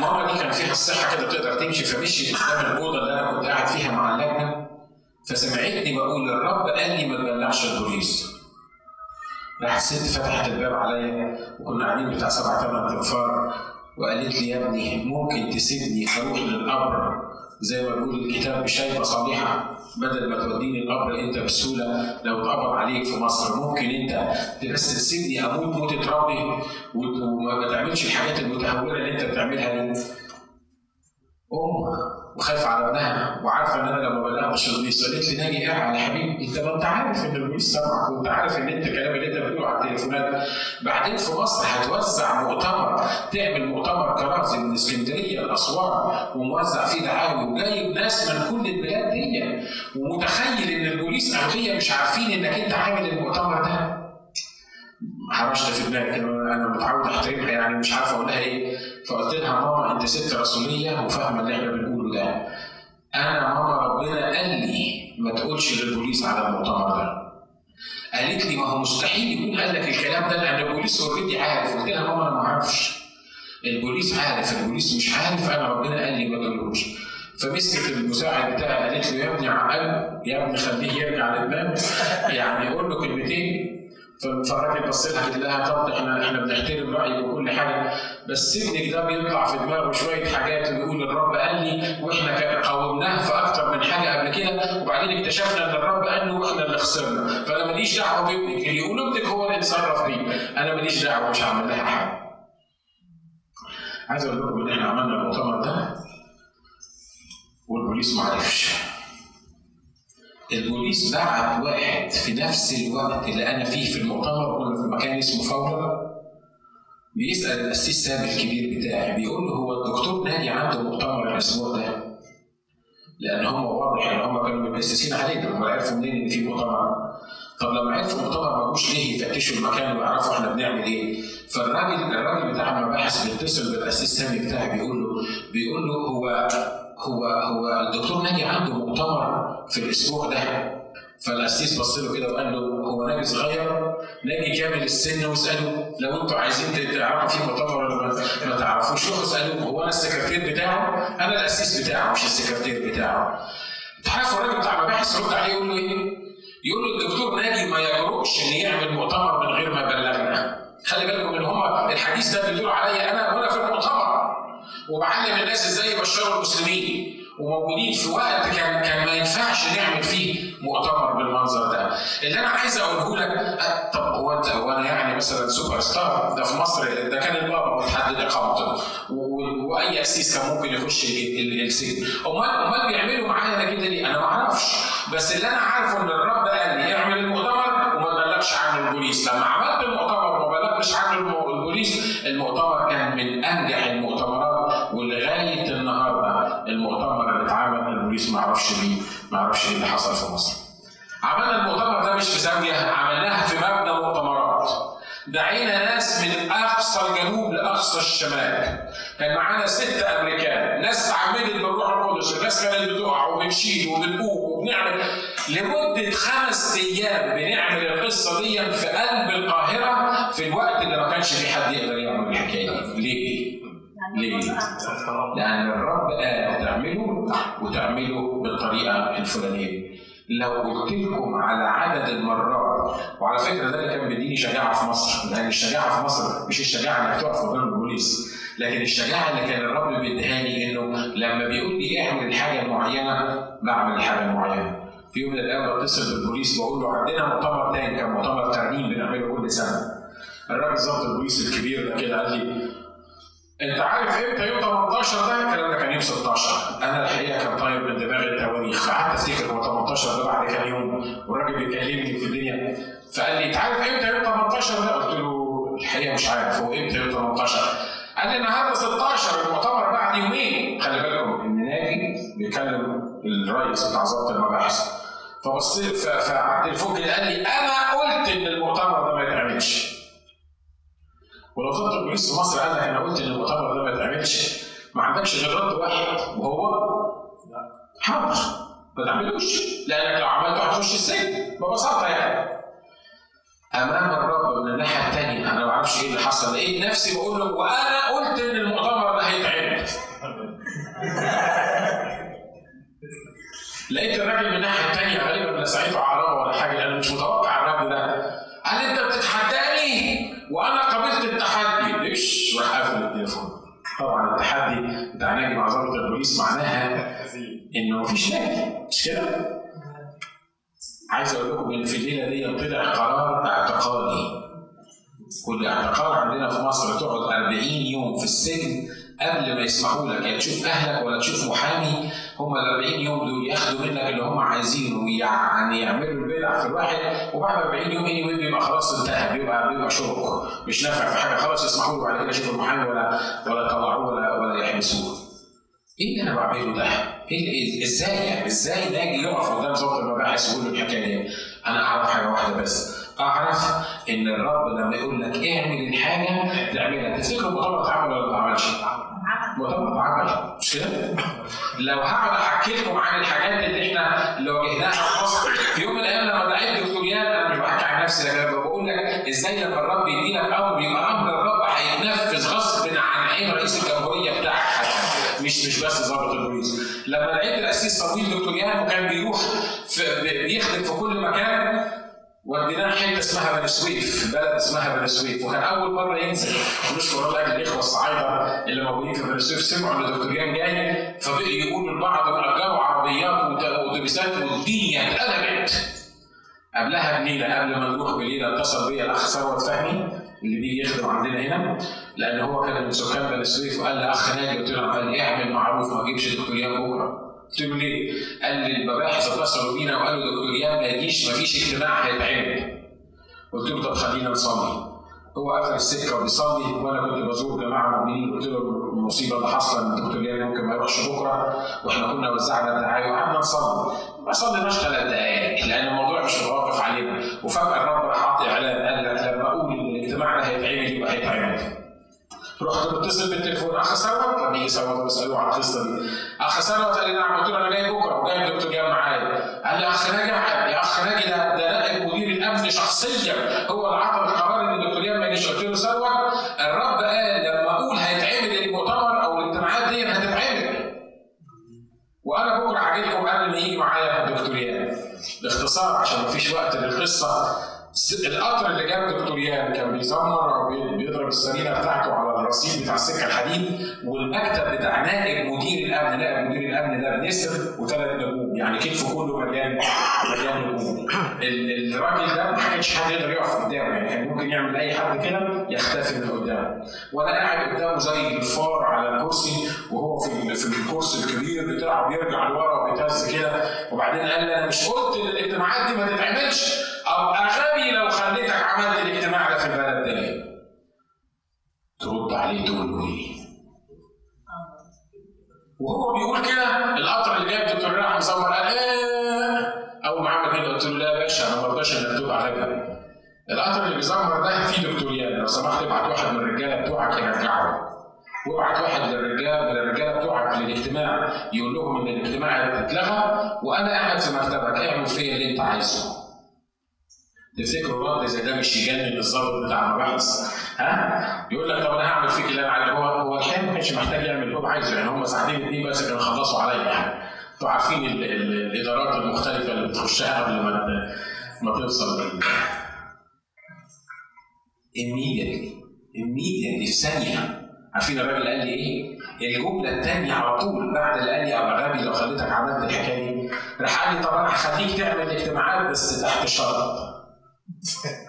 ماما دي كان فيها الصحة كده تقدر تمشي فمشيت قدام الأوضة اللي أنا كنت قاعد فيها مع اللجنة. فسمعتني بقول الرب قال لي ما تبلغش البوليس راحت الست فتحت الباب عليا وكنا قاعدين بتاع سبع ثمان تنفار وقالت لي يا ابني ممكن تسيبني أروح للقبر زي ما بيقول الكتاب بشايبه صالحه بدل ما توديني القبر أنت بسهولة لو اتقبض عليك في مصر ممكن أنت بس تسيبني أموت موتة ربي وما تعملش الحاجات المتهوره اللي أنت بتعملها دي. أم وخايفه على ابنها وعارفة إن أنا لما بلغش البوليس قالت لي ناجي قاعد يا حبيبي؟ أنت ما انت عارف إن البوليس سامعك وأنت عارف إن أنت الكلام اللي أنت بتقوله على التليفونات. بعدين في مصر هتوزع مؤتمر تعمل مؤتمر كرازي من اسكندرية لاسوان وموزع فيه دعاوي وجايب ناس من كل البلاد دي. ومتخيل إن البوليس اغبياء مش عارفين إنك أنت عامل المؤتمر ده؟ حرشت في دماغي أنا متعود أحترمها يعني مش عارف أقول لها إيه. فقلت لها ماما انت ست رسوليه وفاهمة اللي إحنا بنقوله ده. أنا ماما ربنا قال لي ما تقولش للبوليس على المؤتمر ده. قالت لي ما هو مستحيل يكون قال لك الكلام ده لأن البوليس already عارف. قلت لها ماما أنا ما أعرفش. البوليس عارف البوليس مش عارف. أنا ربنا قال لي ما تقولوش. فمسكت المساعد بتاعي قالت له يا ابني عقل يا ابني خليه يرجع للباب. يعني قول له كلمتين. فالراجل بص لها قال لها طب إحنا إحنا بنحترم رايك وكل حاجة بس ابنك ده بيطلع في دماغه شوية حاجات ويقول الرب قال لي وإحنا قاومناه في أكتر من حاجة قبل كده وبعدين اكتشفنا إن الرب قال له وإحنا اللي خسرنا فأنا ماليش دعوة بابنك اللي يقول ابنك هو اللي يتصرف بيه أنا ماليش دعوة مش هعمل لها حاجة. عايز أقول لكم إن إحنا عملنا المؤتمر ده والبوليس ما عرفش. البوليس بعت واحد في نفس الوقت اللي أنا فيه في المؤتمر كنا في مكان اسمه فورا بيسأل القسيس سامي الكبير بتاعي بيقول له هو الدكتور ناجي عنده مؤتمر الأسبوع ده؟ لأن هم واضح إن هم كانوا متأسسين علينا هم عرفوا منين إن في مؤتمر. طب لما عرفوا المؤتمر ما جوش ليه يفتشوا المكان ويعرفوا إحنا بنعمل إيه؟ فالراجل الراجل بتاع المباحث بيتصل بالاسيس سامي بتاعي بيقول له بيقول له هو هو هو الدكتور ناجي عنده مؤتمر في الأسبوع ده. فالقسيس بص له كده وقال له هو ناجي صغير ناجي كامل السن. واساله لو أنتوا عايزين تعرفوا في مؤتمر ولا ما تعرفوش؟ روحوا اسالوه هو أنا السكرتير بتاعه؟ أنا القسيس بتاعه مش السكرتير بتاعه. تعرفوا الراجل بتاع المباحث رد عليه يقول له إيه؟ يقول له الدكتور ناجي ما يجرؤش إن يعمل مؤتمر من غير ما يبلغنا. خلي بالكم إن هم الحديث ده بيدور عليا أنا وأنا في المؤتمر. وبعلم الناس إزاي يبشروا المسلمين؟ وموجودين في وقت كان كان ما ينفعش نعمل فيه مؤتمر بالمنظر ده. اللي أنا عايز أقوله لك طب هو انت هو أنا يعني مثلا سوبر ستار ده في مصر ده كان البابا بتحدد إقامته. وأي قسيس كان ممكن يخش السجن. امال أمال بيعملوا معايا كده ليه؟ أنا ما أعرفش. بس اللي أنا عارفه إن الرب قال لي اعمل المؤتمر وما تبلغش عنه البوليس. لما عملت المؤتمر وما بلغتش عنه البوليس المؤتمر كان من أنجح البوليس ما أعرفش ليه ما أعرفش إيه اللي حصل في مصر. عملنا المؤتمر ده مش في زاوية عملناها في مبنى مؤتمرات. دعينا ناس من أقصى الجنوب لأقصى الشمال. كان معانا ست أمريكان، ناس اتعمدت بالروح القدس، الناس كانت بتقع وبتشيل وبتقوم وبنعمل لمدة خمس أيام بنعمل القصة دي في قلب القاهرة في الوقت اللي ما كانش في حد يقدر يعمل الحكاية دي. ليه؟ ليه؟ لأن الرب قال تعملوا وتعملوا بالطريقة الفلانية. لو قلت لكم على عدد المرات وعلى فكرة ده اللي كان بيديني شجاعة في مصر لأن الشجاعة في مصر مش الشجاعة إنك تقف قدام البوليس لكن الشجاعة اللي كان الرب بيديهاني إنه لما بيقول لي اعمل الحاجة المعينه بعمل الحاجة المعينه في يوم من الأيام بتصل بالبوليس بقول له عندنا مؤتمر تاني كان مؤتمر ترنيم بنعمله كل سنة الراجل ظابط البوليس الكبير ده كده قال لي انت عارف إمتى يوم 18 ده؟ الكلام ده كان يوم 16 أنا الحقيقة كان طاير من دماغي التواريخ فقعدت افتكر هو 18 ده بعد كام يوم. والراجل بيكلمني في الدنيا. فقال لي انت عارف إمتى يوم 18 ده؟ قلت له الحقيقة مش عارف. هو إمتى يوم 18 قال لي النهارده 16 المؤتمر بعد يومين. خلي بالكم إن ناجي بيكلم الرئيس بتاع ظبط المباحث. فبصيت فعبد الفوجي قال لي أنا قلت إن المؤتمر ده ما يتعملش. ولو ظبط البوليس في مصر قال أنا قلت إن المؤتمر ده ما يتعملش ما عندكش غير رد واحد وهو حاضر. ما تعملوش. لأنك لو عملته هتخش السجن. ببساطة يعني. أمام الرب من الناحية الثانية أنا ما أعرفش إيه اللي حصل. لقيت نفسي بقول له وأنا قلت إن المؤتمر ده هيتعمل. لقيت الراجل من الناحية الثانية غالبا لسعيته عربه ولا حاجة لأن مش متوقع الراجل ده. قال انت بتتحداني؟ وأنا قبلت التحدي. ليش راح قافل التليفون. طبعا التحدي بتاع ناجي مع البوليس معناها إنه مفيش ناجي مش كده؟ عايز أقول لكم إن في الليلة دي طلع قرار اعتقالي كل اعتقال عندنا في مصر تقعد 40 يوم في السجن قبل ما يسمحوا لك يا تشوف أهلك ولا تشوف محامي هم ال 40 يوم دول ياخدوا منك اللي هم عايزينه يعني يعملوا البدع في الواحد وبعد 40 يوم اني anyway بيبقى خلاص انتهى بيبقى بيبقى شرق مش نافع في حاجة خلاص يسمحوا له بعد كده يشوفوا المحامي ولا ولا يطلعوه ولا ولا يحبسوه. إيه اللي أنا بعمله ده؟ إيه إزاي يعني إزاي ناجي يقف قدام ظابط المباحث ويقول له الحكاية دي؟ أنا أعرف حاجة واحدة بس اعرف إن الرب لما يقول لك اعمل الحاجة تعملها تفتكروا المؤتمر اتعمل ولا ما اتعملش؟ مؤتمر اتعمل مش كده؟ لو هقعد احكي لكم عن الحاجات اللي إحنا اللي واجهناها في مصر في يوم من الأيام لما دعيت دكتوريات أنا مش بحكي عن نفسي لكن بقول لك إزاي لما الرب يدي لك أمر يبقى أمر الرب هيتنفذ غصب عن عين رئيس الجمهورية بتاعك مش مش بس ضابط البوليس لما لقيت القسيس صمويل دكتوريان وكان بيروح في بيخدم في كل مكان وديناه حتة اسمها بني سويف بلد اسمها بني سويف وكان أول مرة ينزل. ونشكر الله الاخوه الصعايده اللي موجودين في بني سويف. سمعوا إن دكتوريان جاي فبقوا يقولوا لبعض أجروا عربيات وأتوبيسات والدنيا اتقلبت قبلها بليلة قبل ما نروح بليلة اتصل بيا الأخ ثروت فهمي اللي بيجي يخدم عندنا هنا لأن هو كان من سكان بني سويف وقال لي أخ ناجي قلت له لي أعمل معروف ما تجيبش دكتوريان بكرة. له ليه؟ قال لي المباحث اتصلوا بينا وقالوا دكتور أيام ما يجيش ما فيش اجتماع هيتعمل. قلت له طب خلينا نصلي. هو قفل السكة وبيصلي وأنا كنت بزور جماعة مؤمنين قلت له المصيبة اللي حاصلة إن الدكتور أيام ممكن ما يروحش بكرة وإحنا كنا وزعنا الدعاية وقعدنا نصلي. ما صليناش ثلاث دقائق لأن الموضوع مش متوقف علينا وفجأة الرب راح إعلان قال لك لما أقول إن الاجتماع ده هيتعمل يبقى هيتعمل. رحت متصل بالتليفون اخ ثروت يجي ثروت بساله على القصة دي اخ ثروت قال لي نعم قلت له أنا جاي بكره وجاي الدكتور جاي معايا قال لي اخ ناجي يا اخ ناجي ده ده نائب مدير الامن شخصيا هو اللي عطى القرار ان الدكتور يام ما يجيش قلت له ثروت الرب قال لما أقول هيتعمل المؤتمر أو الاجتماعات دي هتتعمل وأنا بكرة هاجي لكم قبل ما يجي معايا الدكتور يام باختصار عشان ما فيش وقت للقصة القطر اللي جاب دكتور يان كان بيزمر بيضرب السريره بتاعته على الرصيف بتاع السكه الحديد والمكتب بتاع نائب مدير الأمن نائب مدير الأمن ده نسر وثلاث نجوم يعني كتفه كله مليان مليان نجوم. الراجل ده ما كانش حد يقدر يقف قدامه يعني كان ممكن يعمل أي حد كده يختفي من قدامه. وأنا قاعد قدامه زي الفار على الكرسي وهو في في الكرسي الكبير بتاعه بيرجع لورا وبيتهز كده. وبعدين قال لي أنا مش قلت الاجتماعات دي ما تتعملش. ابقى غبي لو خليتك عملت الاجتماع ده في البلد ده ترد عليه تقول له إيه؟ وهو بيقول كده القطر اللي جايب دكتور راح مصور قال إيه أول ما عمل كده قلت له لا يا باشا أنا ما برضاش ان اكتب عليا. القطر اللي بيزمر ده فيه دكتوريان لو سمحت ابعت واحد من الرجالة بتوعك يرجعه. وابعت واحد للرجال من الرجاله بتوعك للاجتماع يقول لهم إن الاجتماع اتلغى وأنا قاعد في مكتبك اعمل فيا اللي أنت عايزه. تفتكروا رد زي ده مش يجنن الظابط بتاع المباحث ها؟ يقول لك طب أنا هعمل فيك اللي أنا عايزه هو هو ما كانش محتاج يعمل اللي هو عايزه. يعني هم ساعتين اتنين بس كانوا خلصوا عليا. يعني أنتوا عارفين ال ال الإدارات المختلفة اللي بتخشها قبل ما ما توصل immediately. Immediately في ثانية. عارفين الراجل قال لي إيه؟ الجملة الثانية على طول بعد اللي قال لي ابقى غبي لو خليتك عملت الحكاية دي. راح قال لي طب أنا هخليك تعمل اجتماعات بس تحت شرط.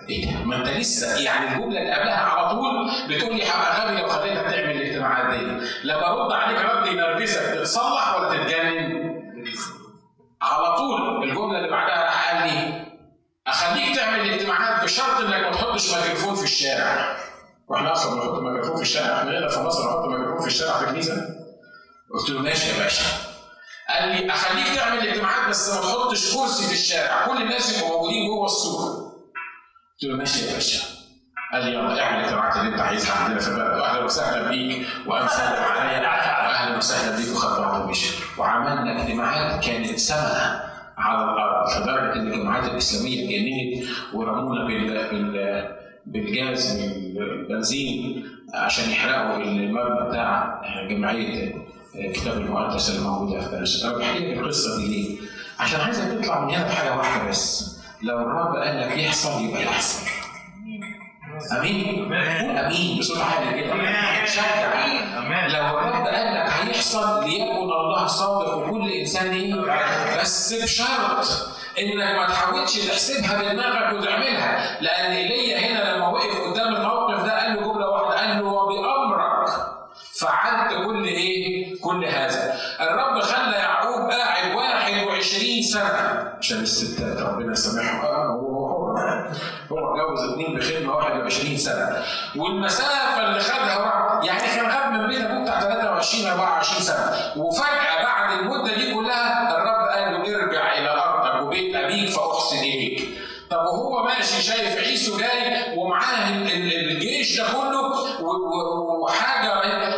ده؟ ما أنت لسه يعني الجملة اللي قبلها على طول بتقول لي هبقى غبي لو خليتك تعمل الاجتماعات دي لما ارد عليك رد ينرفزك تتصلح ولا تتجنن؟ على طول الجملة اللي بعدها راح قال لي أخليك تعمل الاجتماعات بشرط إنك ما تحطش ميكروفون في الشارع وإحنا أصلا بنحط ميكروفون في الشارع إحنا هنا في مصر نحط ميكروفون في الشارع في الكنيسة قلت له ماشي يا باشا قال لي أخليك تعمل اجتماعات بس ما تحطش كرسي في الشارع كل الناس يبقوا موجودين جوه السور قلت له ماشي يا باشا قال لي يلا اعمل الاجتماعات اللي انت عايزها عندنا في البلد واهلا وسهلا بيك وقام سلم عليا واهلا وسهلا بيك بعضه ومشي وعملنا اجتماعات كانت سما على الأرض لدرجة إن الجماعات الإسلامية اتجننت ورمونا بال بال بالجاز بالبنزين عشان يحرقوا المبنى بتاع جمعية الكتاب المقدس اللي موجودة في باريس. أنا بحكي القصة دي ليه؟ عشان عايزك تطلع من هنا بحاجة واحدة بس. لو الرب قال لك يحصل يبقى يحصل. آمين؟ قول آمين بصوت عالي كده. شجع. لو الرب قال لك هيحصل ليكن الله صادق وكل إنسان إيه؟ بس بشرط إنك ما تحاولش تحسبها بدماغك وتعملها لأن إيليا هنا لما وقف قدام الموقف ده قال له جملة واحدة قال له وبأمرك فعلت كل إيه؟ كل هذا. الرب خلى يعقوب قاعد 21 سنة. عشان الستات ربنا يسامحهم. هو هو هو اتجوز اثنين بخدمة 21 سنة. والمسافة اللي خدها يعني كان غاب من بيت أبوه بتاع 23 24 سنة. وفجأة بعد المدة دي كلها الرب قال له ارجع إلى أرضك وبيت أبيك فأحسن إليك. طب وهو ماشي شايف عيسو جاي ومعاه الجيش ده كله وحاجة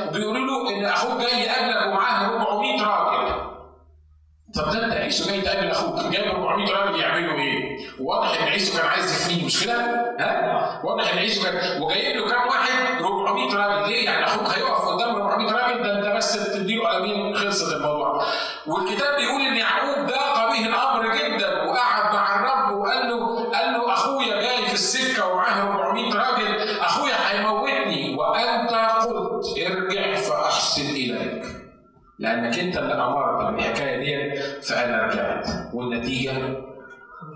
وبيقولوا له إن أخوك جاي يقابلك ومعاه 400 راجل طب ده انت عيسو جاي تقابل أخوك جايب 400 راجل يعملوا إيه؟ واضح ان عيسو كان عايز يفنيه مش كده؟ ها؟ واضح ان عيسو كان وجايب له كام واحد 400 راجل ليه؟ يعني أخوك هيقف قدام 400 راجل ده انت بس تديله قلمين خلصت الموضوع والكتاب بيقول إن يعقوب ده قوي الأمر جدا وقعد مع الرب وقال له قال له أخويا جاي في السكة ومعاه 400 راجل اخويا هيموتني وانت قلت ارجع فاحسن اليك لأنك أنت اللي أمرت بالحكاية دي فأنا رجعت والنتيجة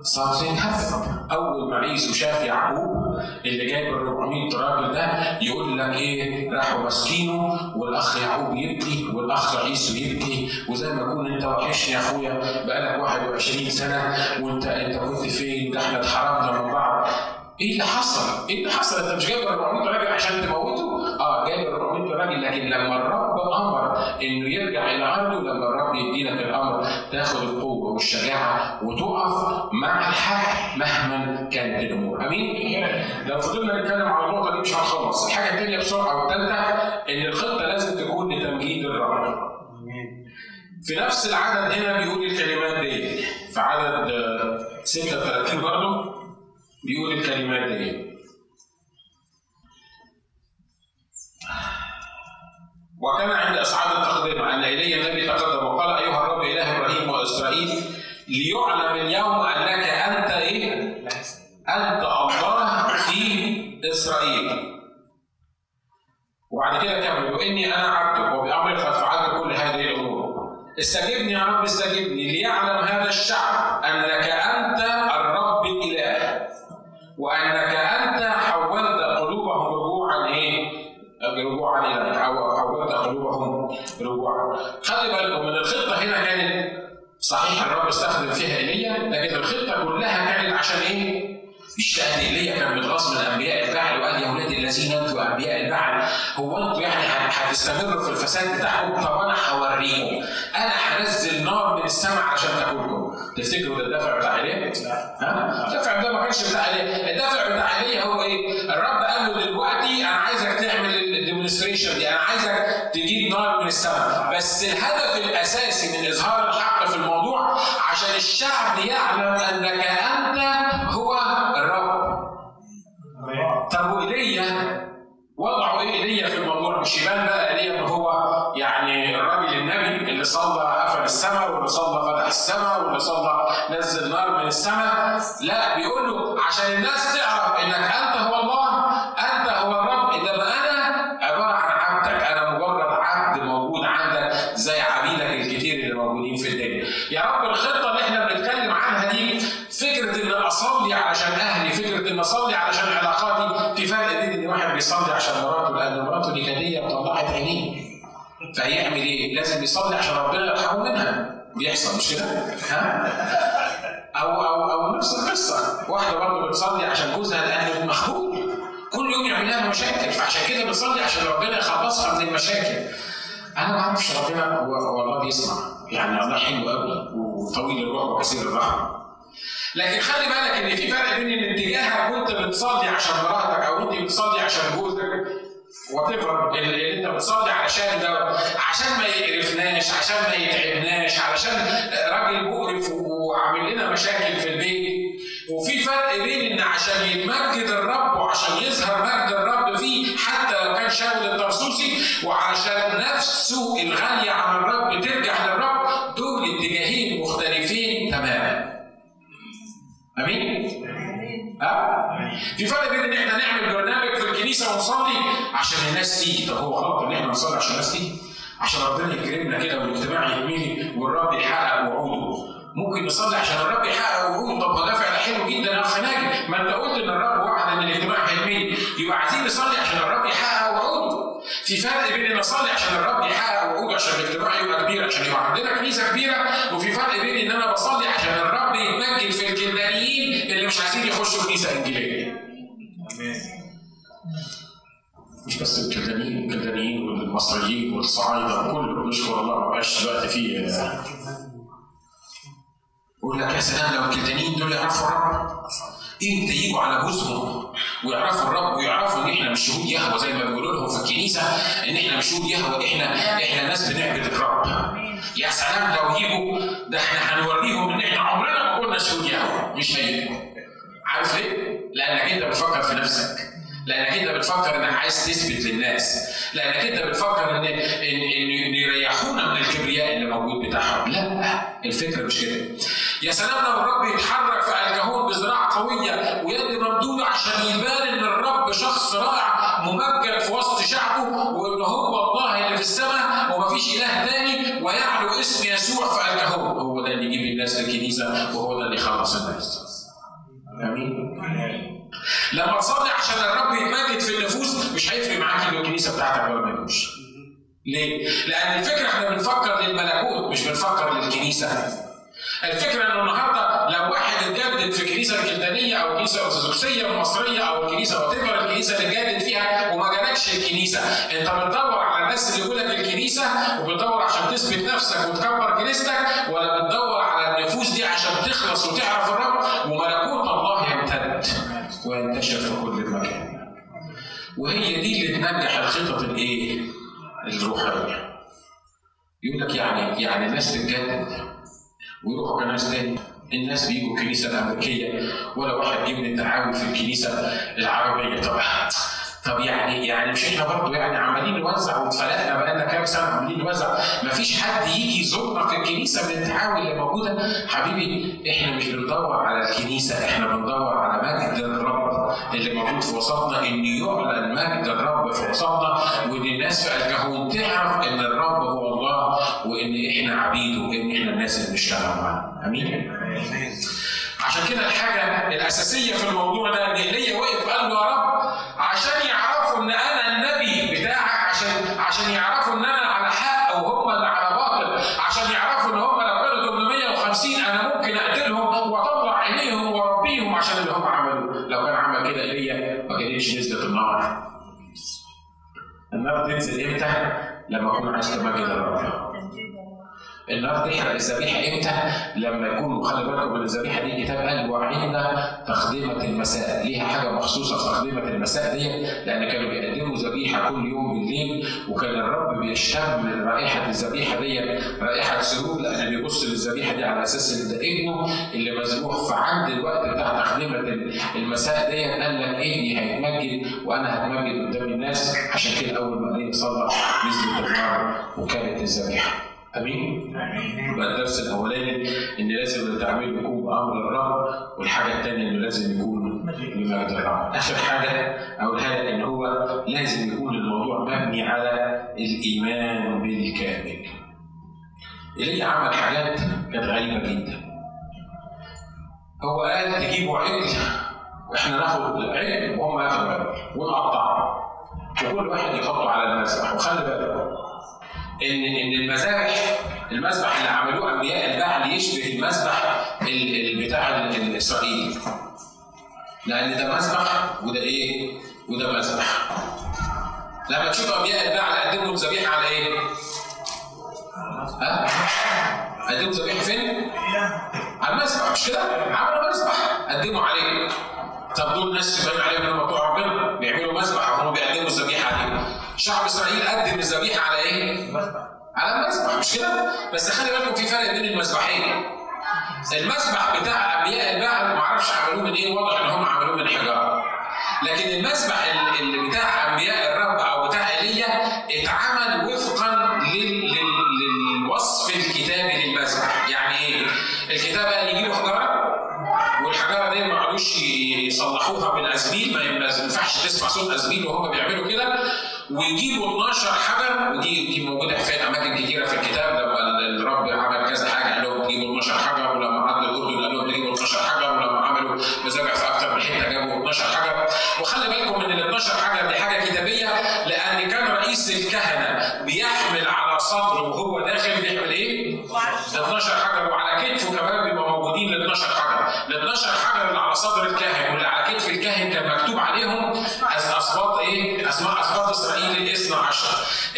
صار سينهف أول ما عيسو شاف يعقوب اللي جايب ال 400 راجل ده يقول لك إيه راحوا ماسكينه والأخ يعقوب يبكي والأخ عيسو يبكي وزي ما يكون أنت وحشني يا أخويا بقالك 21 سنة وانت أنت كنت فين ده إحنا اتحرمنا من بعض إيه اللي حصل؟ إيه اللي حصل؟ أنت مش جايب 400 راجل عشان تموته؟ آه جايب 400 راجل لكن لما الرب أمر إنه يرجع إلى ارضه لما الرب يديلك الأمر تاخد القوة والشجاعة وتقف مع الحق مهما كانت الأمور، آمين؟ لو فضلنا نتكلم على النقطة دي مش هنخلص، الحاجة الثانية بسرعة والثالثه إن الخطة لازم تكون لتمجيد الرب. في نفس العدد هنا بيقول الكلمات دي. في عدد 36 برضه بيقول الكلمات دي. وكان عند اصحاب التقدم أن ايليا النبي تقدم وقال أيها الرب إله إبراهيم وإسرائيل ليعلم اليوم أنك أنت إيه؟ أنت الله في إسرائيل. وبعد كده كمل وإني أنا عبدك وبأمرك قد فعلت كل هذه الأمور. استجبني يا رب استجبني ليعلم هذا الشعب أنك أنت رجوعا. خلي بالكم من الخطة هنا كانت صحيح الرب استخدم فيها ايليا لكن الخطة كلها كانت عشان إيه؟ مش لأن ايليا كان متغاظ من أنبياء البعل وقال يا أولاد الذين أنتوا أنبياء البعل هو أنتوا يعني هتستمروا في الفساد بتاعكم طب أنا هوريكم أنا هنزل نار من السماء عشان تاكلكم تفتكروا ده الدافع بتاع إيليا؟ ها؟ الدافع ده ما كانش بتاع إيليا الدافع بتاع إيليا هو إيه؟ الرب قال له دلوقتي أنا عايزك تعمل الديمونستريشن دي أنا عايزك تجيب نار من السماء بس الهدف الأساسي من إظهار الحق في الموضوع عشان الشعب يعلم أنك أنت هو الرب. طب وايليا وضعوا إيه ايليا في الموضوع. مش يبان بقى ايليا إن هو يعني الراجل النبي اللي صلى قفل السماء واللي صلى فتح السماء واللي صلى نزل نار من السماء. لا بيقول له عشان الناس تعرف إنك أنت هو الله بيصلي عشان مراته لأن مراته دي كدية وطلعت عينيه فهيعمل إيه؟ لازم يصلي عشان ربنا يرحمه منها. بيحصل مش كده؟ ها؟ أو أو أو نفس القصة. واحدة برضه بتصلي عشان جوزها لأنه مخبول كل يوم يعمل لها مشاكل. فعشان كده بتصلي عشان ربنا يخلصها من المشاكل. أنا ما أعرفش ربنا والله بيسمع. يعني الله حلو قوي وطويل الروح وكثير الرحمة. لكن خلي بالك إن في فرق بين إن اتجاهك وأنت بتصلي عشان مراتك أو أنت بتصلي عشان جوزك وات اللي أنت بتصلي علشان ده عشان ما يقرفناش عشان ما يتعبناش علشان راجل مقرف وعامل لنا مشاكل في البيت. وفي فرق بين إن عشان يتمجد الرب وعشان يظهر مجد الرب فيه حتى لو كان شاول الطرسوسي وعشان نفسه الغالية على الرب ترجع للرب ها؟ في فرق بين إن إحنا نعمل برنامج في الكنيسة ونصلي عشان الناس تيجي، طب هو غلط إن إحنا نصلي عشان الناس تيجي؟ عشان ربنا يكرمنا كده والاجتماع يهمني والرب يحقق وعوده. ممكن نصلي عشان الرب يحقق وعوده، طب ده فعل حلو جدا يا أخ ناجي، ما أنت قلت إن الرب وعد إن الاجتماع هيهمني، يبقى عايزين نصلي عشان الرب يحقق وعوده. في فرق بين إن اصلي عشان الرب يحقق وعوده عشان الاجتماع يبقى كبير عشان يبقى عندنا كنيسة كبيرة، وفي فرق بين إن أنا بصلي عشان الرب يتمجد في الكلدانيين اللي مش عايزين يخشوا كنيسه انجيليه. مش بس الكلدانيين الكلدانيين والمصريين والصعايدة وكله. نشكر الله ما بقاش دلوقتي فيه. يقول لك يا سلام لو الكلدانيين دول يعرفوا الرب إمتى يجوا على جوزهم ويعرفوا الرب ويعرفوا إن إحنا مش شهود يهوى زي ما بيقولوا لهم في الكنيسة إن إحنا مش شهود يهوى إحنا إحنا ناس بنعبد الرب. يا سلام لو يجوا ده إحنا هنوريهم إن إحنا عمرنا ما كنا شهود يهوى مش هيجوا. عارف ليه؟ لأنك أنت بتفكر في نفسك. لأنك أنت بتفكر إنك عايز تثبت للناس. لأنك أنت بتفكر ان ان إن, يريحونا من الكبرياء اللي موجود بتاعهم. لا الفكرة مش كده. يا سلام لو الرب يتحرك في الكهون بذراع قوية ويد ممدودة عشان يبان ان الرب شخص رائع ممجد في وسط شعبه وان هو الله اللي في السماء ومفيش إله تاني ويعلو اسم يسوع في الكهون هو ده اللي يجيب الناس للكنيسه وهو ده اللي يخلص الناس. آمين لما تصلي عشان الرب يتمجد في النفوس مش هيفرق معاك لو الكنيسة بتاعتك ما يجوش. ليه؟ لأن الفكرة إحنا بنفكر للملكوت مش بنفكر للكنيسة. الفكرة إنه النهاردة لو واحد اتجدد في الكنيسة الكلدانية أو الكنيسة الأرثوذكسية المصرية أو الكنيسة وات الكنيسة اللي اتجدد فيها وما جالكش الكنيسة، أنت بتدور على الناس اللي يقول لك الكنيسة وبتدور عشان تثبت نفسك وتكبر كنيستك ولا بتدور على النفوس دي عشان تخلص وتعرف الرب وهي دي اللي تنجح الخطط الايه؟ الروحيه. يقول لك يعني يعني الناس تتجدد ويروحوا كنايس تاني الناس بيجوا الكنيسة الأمريكية ولا واحد جه من التعاون في الكنيسة العربية. طب طب يعني يعني مش إحنا برضه يعني عمالين نوزع واتفلقنا بقالنا كام سنة عمالين نوزع. ما فيش حد يجي يزورنا في الكنيسة من التعاون اللي موجودة. حبيبي إحنا مش بندور على الكنيسة إحنا بندور على مجد الرب. اللي موجود في وسطنا إن يعلن مجد الرب في وسطنا وإن الناس في الكهون تعرف إن الرب هو الله وإن إحنا عبيده وإن إحنا الناس اللي بنشتغل معاه. أمين؟ عشان كده الحاجة الأساسية في الموضوع ده إن ايليا وقف قال له يا رب عشان يعرفوا إن أنا النبي بتاعك عشان عشان يعرفوا إن النار تنزل إمتى؟ لما أكون عايز تمجد الرب النار تحرق الذبيحة إمتى؟ لما يكون خلي بالكم من الذبيحة دي الكتاب قال وعندنا تقدمه المساء، ليها حاجة مخصوصة في تقدمه المساء دي لأن كانوا بيقدموا ذبيحة كل يوم بالليل وكان الرب بيشتم من رائحة الذبيحة دي رائحة سرور لأن بيبص للذبيحة دي على أساس إن ده ابنه اللي مذبوح فعند الوقت بتاع تقدمه المساء دي قال لك ابني هيتمجد وأنا هتمجد قدام الناس عشان كده أول ما قال صلى نزلت النار وكانت الذبيحة. أمين؟ يبقى الدرس الأولاني إن لازم التعبير يكون بأمر الرب والحاجة الثانية إنه لازم يكون بمجد الرب. آخر حاجة أقولها لك إن هو لازم يكون الموضوع مبني على الإيمان بالكامل. ايليا عمل حاجات كانت غريبة جدا. هو قال تجيبوا عجل وإحنا ناخد عجل وهم ياخدوا عجل ونقطعه وكل واحد يحطه على المذبح وخلي بالك ان إن المذابح المذبح اللي عملوه أنبياء البعل يشبه المذبح بتاع الاسرائيلي لأن ده مذبح وده إيه؟ وده مذبح لما تشوف أنبياء البعل قدموا ذبيحة على إيه؟ ها؟ قدموا ذبيحة فين؟ على المذبح مش كده؟ عملوا مذبح قدموا عليه طب دول ناس باين عليهم انهم بتوع ربنا بيعملوا مذبح وهم بيقدموا الذبيحه عليه شعب إسرائيل قدم الذبيحه على إيه؟ على المذبح مش كده؟ بس خلي بالكم في فرق بين المذبحين. المذبح بتاع أنبياء البعل ما أعرفش عملوه من إيه واضح إن هم عملوه من حجارة. لكن المذبح اللي بتاع أنبياء الرب أو بتاع إيليا اتعمل وفقا لل... لل... للوصف الكتابي للمذبح، يعني إيه؟ الكتاب قال يجيبوا حجارة والحجارة دي ما قعدوش يصلحوها بالازبيل ما ينفعش تسمع صوت ازبيل وهم بيعملوا كده ويجيبوا 12 حجر ودي دي موجودة في أماكن كثيره في الكتاب لما الرب عمل كذا حاجة قال لهم تجيبوا 12 حجر ولما عدوا الاردن قال لهم تجيبوا 12 حجر ولما عملوا مزارع في أكثر من حتة جابوا 12 حجر وخلي بالكم من ال 12 حجر دي حاجة كتابية لأن كان رئيس الكهنة بيحمل على صدره وهو داخل بيعمل إيه؟ 12 حجر وعلى كتفه كمان بيبقى موجودين ال 12 حجر ال 12 حجر اللي على صدر الكاهن واللي على كتف الكاهن كان مكتوب عليهم اسرائيل الاثنى عشر.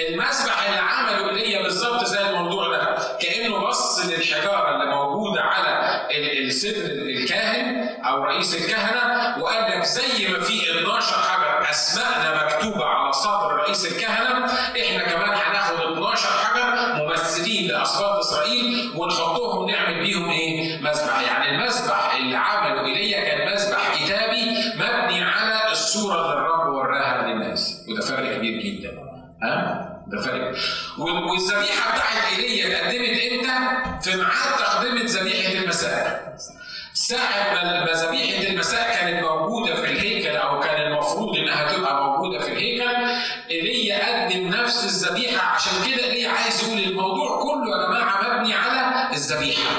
المسبح اللي عمله إيليا بالظبط زي الموضوع ده كأنه بص للحجارة اللي موجودة على الصدر الكاهن أو رئيس الكهنة وقال لك زي ما في 12 حجر أسماءنا مكتوبة على صدر رئيس الكهنة إحنا كمان هناخد 12 حجر ممثلين لأسباط إسرائيل ونحطهم نعمل بيهم إيه؟ مسبح. يعني المسبح اللي عمله إيليا كان مسبح كتابي مبني على الصورة اللي الرب وراها للناس وده فرق كبير جدا ها؟ ده فرق والذبيحة بتاعت ايليا اتقدمت إمتى؟ في ميعاد تقدمه ذبيحة المساء ساعة ما ذبيحة المساء كانت موجودة في الهيكل أو كان المفروض إنها تبقى موجودة في الهيكل إيليا قدم نفس الذبيحة عشان كده إيليا عايز يقول الموضوع كله يا جماعة مبني على الذبيحة.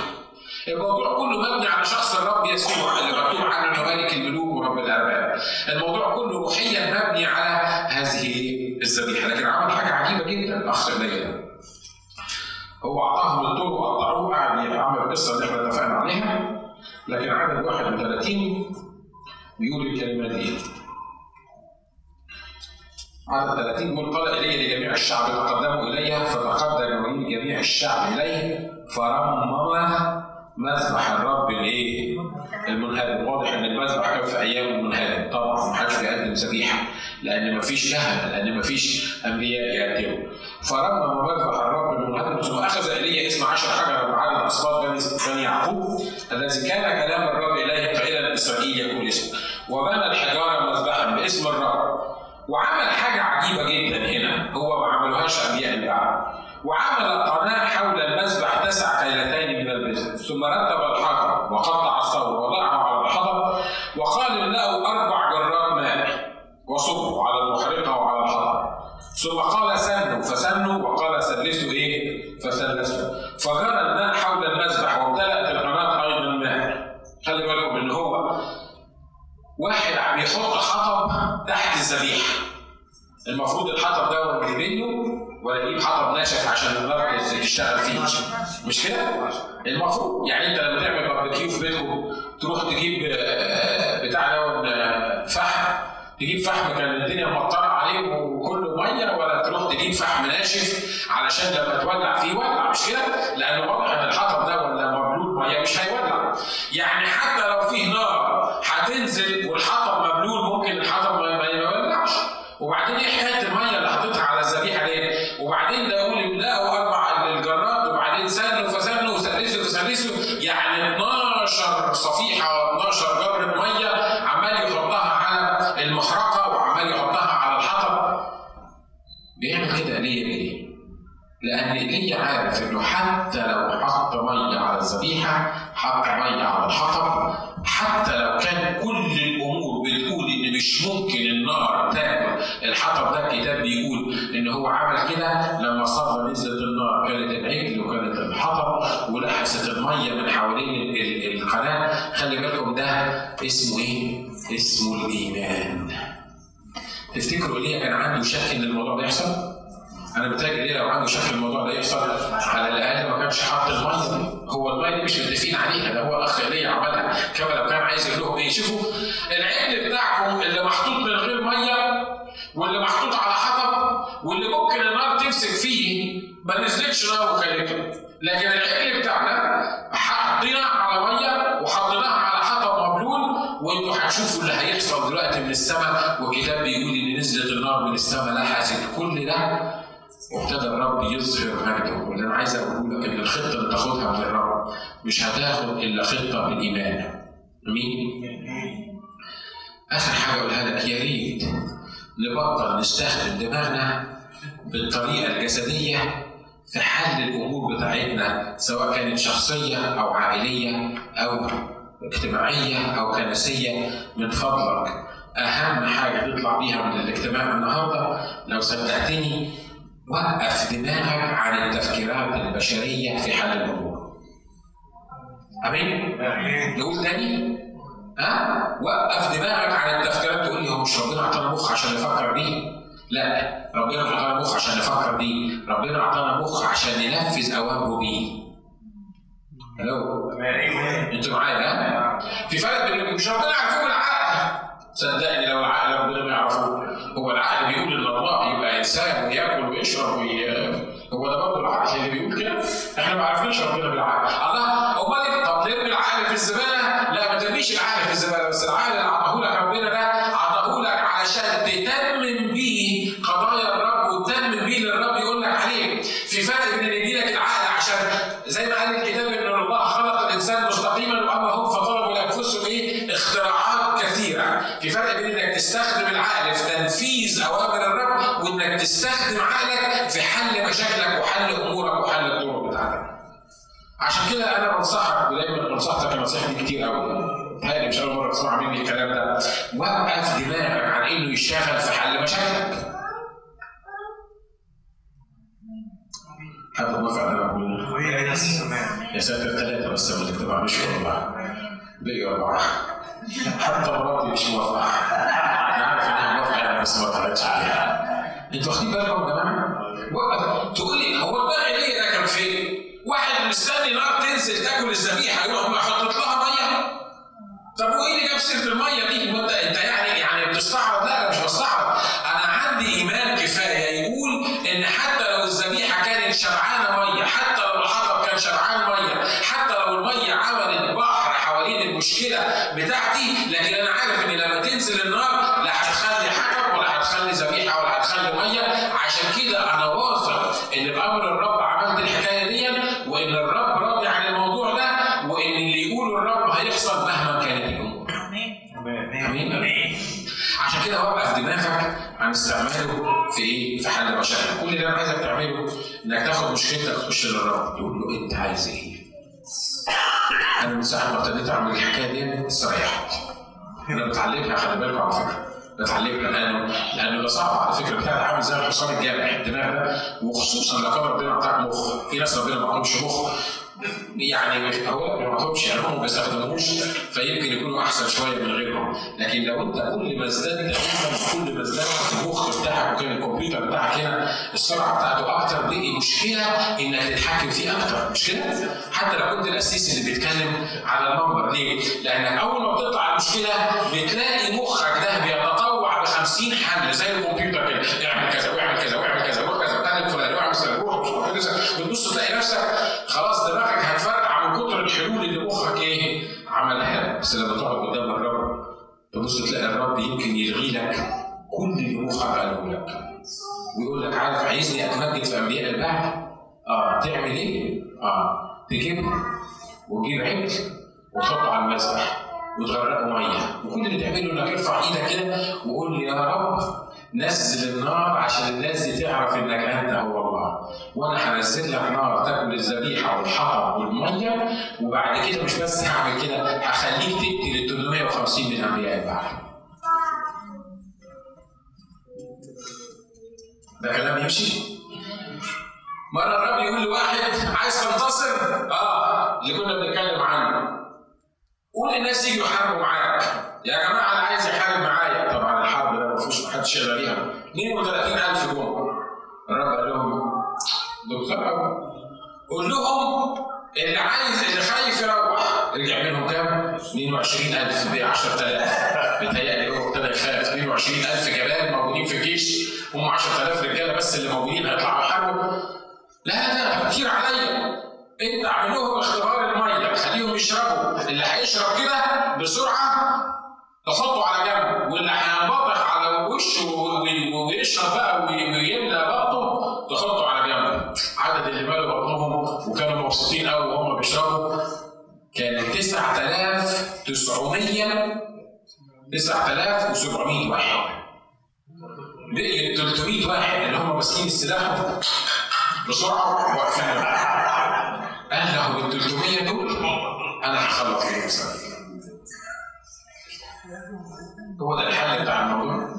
الموضوع كله مبني على شخص الرب يسوع اللي مكتوب عنه إنه ملك الملوك ورب الأرباب. الموضوع كله روحيا مبني على هذه الذبيحه، لكن عمل حاجة عجيبة جدا الاخ ده. هو اعطاهم الطرق وقطعوه قعد يعمل القصة اللي إحنا اتفقنا عليها. لكن عدد 31 بيقول الكلمات دي. عدد 30 يقول قال إلي لجميع الشعب تقدموا الي فتقدم جميع الشعب إليه فرمم مذبح الرب الايه؟ المنهدم، واضح إن المذبح كان في أيام المنهدم، طبعا ما حدش بيقدم ذبيحه لأن ما فيش كهنه، لأن ما فيش أنبياء يقدموا. فرمم مذبح الرب المنهدم ثم أخذ ايليا اسم عشر حجرا بعدد اسباط بني يعقوب الذي كان كلام الرب إليه قائلا لاسرائيل يقول اسمه، وبنى الحجارة مذبحا باسم الرب. وعمل حاجة عجيبة جدا هنا هو ما عملوهاش أنبياء بعد. وعمل قناة حول المذبح تسع كيلتين من البزر ثم رتب الحجر وقطع الثور وضعه على الحطب وقال له أربع جرات ماء وصبوا على المحرقة وعلى الحطب ثم قال سنوا. فسنوا وقال سلسوا إيه؟ فسلسوا. فجرى الماء حول المذبح وامتلأت القناة أيضا ماء. خلي بالكم إن هو واحد بيحط حطب تحت الذبيحة المفروض الحطب ده بيبله ولا يجيب حطب ناشف عشان النار تشتغل فيه مش كده؟ المفروض يعني انت لما تعمل باربيكيو في بيتكم تروح تجيب بتاع ده فحم تجيب فحم كان الدنيا مطرة عليه وكله مية ولا تروح تجيب فحم ناشف علشان لما تولع فيه ولع مش كده؟ لأنه واضح إن الحطب ده ولا مبلول مية مش هيولع. يعني حتى لو فيه نار هتنزل والحطب مبلول ممكن الحطب ما. وبعدين إيه حكايه الميه اللي حاططها على الذبيحه دي؟ وبعدين يقول املأوا أربع الجرات وبعدين سنوا فسنوا وسلسوا فسلسوا يعني 12 صفيحة 12 جره مية عمال يحطها على المحرقة وعمال يحطها على الحطب بيعمل كده ليه ليه؟ لأن ايليا عارف إنه حتى لو حط مية على الذبيحة حط مية على الحطب حتى لو كان كل الأمور بتقول إن مش ممكن النار تاكل الحطب ده الكتاب بيقول إن هو عمل كده لما صلى نزلت النار كانت العجل وكانت الحطب ولحست المية من حوالين القناة خلي بالكم ده اسمه إيه؟ اسمه الإيمان تفتكروا ليه كان عنده شك إن الموضوع ده يحصل؟ أنا بتهيألي ليه لو عنده شك الموضوع ده يحصل على الأقل ما كانش حاط المية هو المية دي مش متفقين عليها ده هو أخ ليا عملها كما لو كان عايز يقول لهم إيه شوفوا العجل بتاعكم اللي محطوط من غير مية واللي محطوط على حطب واللي ممكن النار تمسك فيه ما نزلتش نار وكلته لكن العجل بتاعنا حطيناه على مية وحطيناها على حطب مبلول وانتوا هتشوفوا اللي هيحصل دلوقتي من السماء. والكتاب بيقول إن نزلت النار من السماء لحست كل ده. وابتدى الرب يظهر مجده واللي أنا عايز اقوله لك إن الخطة اللي تاخدها من الرب مش هتاخد إلا خطة بالايمان آمين. آخر حاجة أقولها لك يا ريت نبطل نستخدم دماغنا بالطريقة الجسدية في حل الأمور بتاعتنا سواء كانت شخصية أو عائلية أو اجتماعية أو كنسية من فضلك أهم حاجة تطلع بيها من الاجتماع النهارده لو صدقتني وقف دماغك عن التفكيرات البشرية في حل الأمور. أمين؟ نقول تاني؟ ها؟ وقف دماغك عن التفكيرات تقول لي هو مش ربنا أعطانا مخ عشان نفكر بيه؟ لا، ربنا مش أعطانا مخ عشان نفكر بيه، ربنا أعطانا مخ عشان ننفذ أوامره بيه. ألو أنتوا معايا ها؟ في فرق بين مش ربنا عارفين بالعقل صدقني لو العقل ربنا ما يعرفه هو العقل بيقول إن الله يبقى إنسان ويأكل ويشرب وي... هو ده برضه العقل اللي بيقول كده. إحنا ما عرفناش ربنا بالعقل. الله امال طب ترمي العقل في الزبالة؟ لا ما ترميش العقل في الزبالة بس العقل اللي عطاه ربنا ده عشان كده أنا بنصحك ودايما نصحتك النصيحه دي كتير قوي هذه مش أول مرة تسمع مني الكلام ده. وقف دماغك عن إنه يشتغل في حل مشاكلك. حد موافق أنا بقول
السماء
يا ساتر ثلاثة بس اللي تكتبها مش والله. بقي اربعه حتى مراتي مش موافقة. أنا عارف إنها موافقة يعني بس ما طلعتش عليها. أنتوا واخدين بالكم يا جماعة؟ وقف. تقول لي هو الباقي ليه راكب فين؟ واحد مستني نار تنزل تاكل الذبيحه يروح حاطط لها ميه طب وإيه اللي جاب سيرة المية دي؟ أنت يعني يعني بتستعرض؟ لا أنا مش بستعرض، في حل مشاكل، كل اللي أنا عايزك تعمله إنك تاخد مشكلتك تخش للرب تقول له أنت عايز إيه؟ أنا من ساعة ما ابتديت أعمل الحكاية دي استريحت. أنا بتعلمها خلي بالكم على فكرة. بتعلمها لأنه لأنه ده صعب على فكرة بتاع عامل زي الحصان الجامح الدماغ ده وخصوصا لو كان ربنا عطاك مخ، في ناس ربنا ما عطاهمش مخ يعني هو ما عطاهمش يعني ما بيستخدموش فيمكن يكونوا أحسن شوية من غيرهم، لكن لو انت كل ما علما كل ما ازددت المخ بتاعك وكان الكمبيوتر بتاعك هنا السرعة بتاعته أكتر بقي مشكلة إنك تتحكم فيه أكتر مش كده؟ حتى لو كنت الأسيس اللي بيتكلم على المنبر ليه؟ لأنك أول ما بتطلع المشكلة بتلاقي مخك ده بيتطوع ب 50 حل زي الكمبيوتر كده اعمل كذا واعمل كذا واعمل كذا وكلم فلان واعمل كذا وروح مش عارف وتبص تلاقي نفسك خلاص دماغك هتفرقع من كتر الحلول اللي مخك إيه عملها لك. بس لما تقعد قدام الرب تبص تلاقي الرب يمكن يلغي لك كل اللي مخك قاله لك ويقول لك عارف عايزني أتمجد في أنبياء البعث آه تعمل إيه؟ آه تجيبه وتجيب عجل وتحطه على المذبح وتغرقه مية وكل اللي تعمله إنك ارفع إيدك كده وقول لي يا رب نزل النار عشان الناس دي تعرف إنك أنت هو الله وأنا هنزل لك نار تاكل الذبيحة والحطب والمية وبعد كده مش بس هعمل كده هخليك تقتل ال 350 من أنبياء البحر ده كلام يمشي مرة الرب يقول لواحد عايز تنتصر؟ آه اللي كنا بنتكلم عنه. قول للناس يجوا يحاربوا معاك. يا جماعة اللي عايز يحارب معايا، طبعا الحرب ده ما فيهوش محدش يقدر عليها. 32000 جم. الرب قال لهم دكتور قول لهم اللي عايز اللي خايف يروح رجع منهم كام؟ 22000 ب 10000 بيتهيألي هو ابتدى يخاف 22000 جبال موجودين في الجيش هم 10000 رجالة بس اللي موجودين هيطلعوا يحاربوا لا لا كتير عليا انت اعمل لهم اختبار المية خليهم يشربوا اللي هيشرب كده بسرعة تحطه على جنب واللي هينبطح على وشه ويشرب بقى ويملى بطنه تحطه على جنب. عدد اللي مالوا بطنهم وكانوا مبسوطين قوي وهم بيشربوا كان 9900 9700 واحد. بقي 300 واحد اللي هم ماسكين السلاح بسرعة واقفين قال له ال 300 دول أنا هخلص فيهم سنة. هو ده الحل بتاع الموضوع.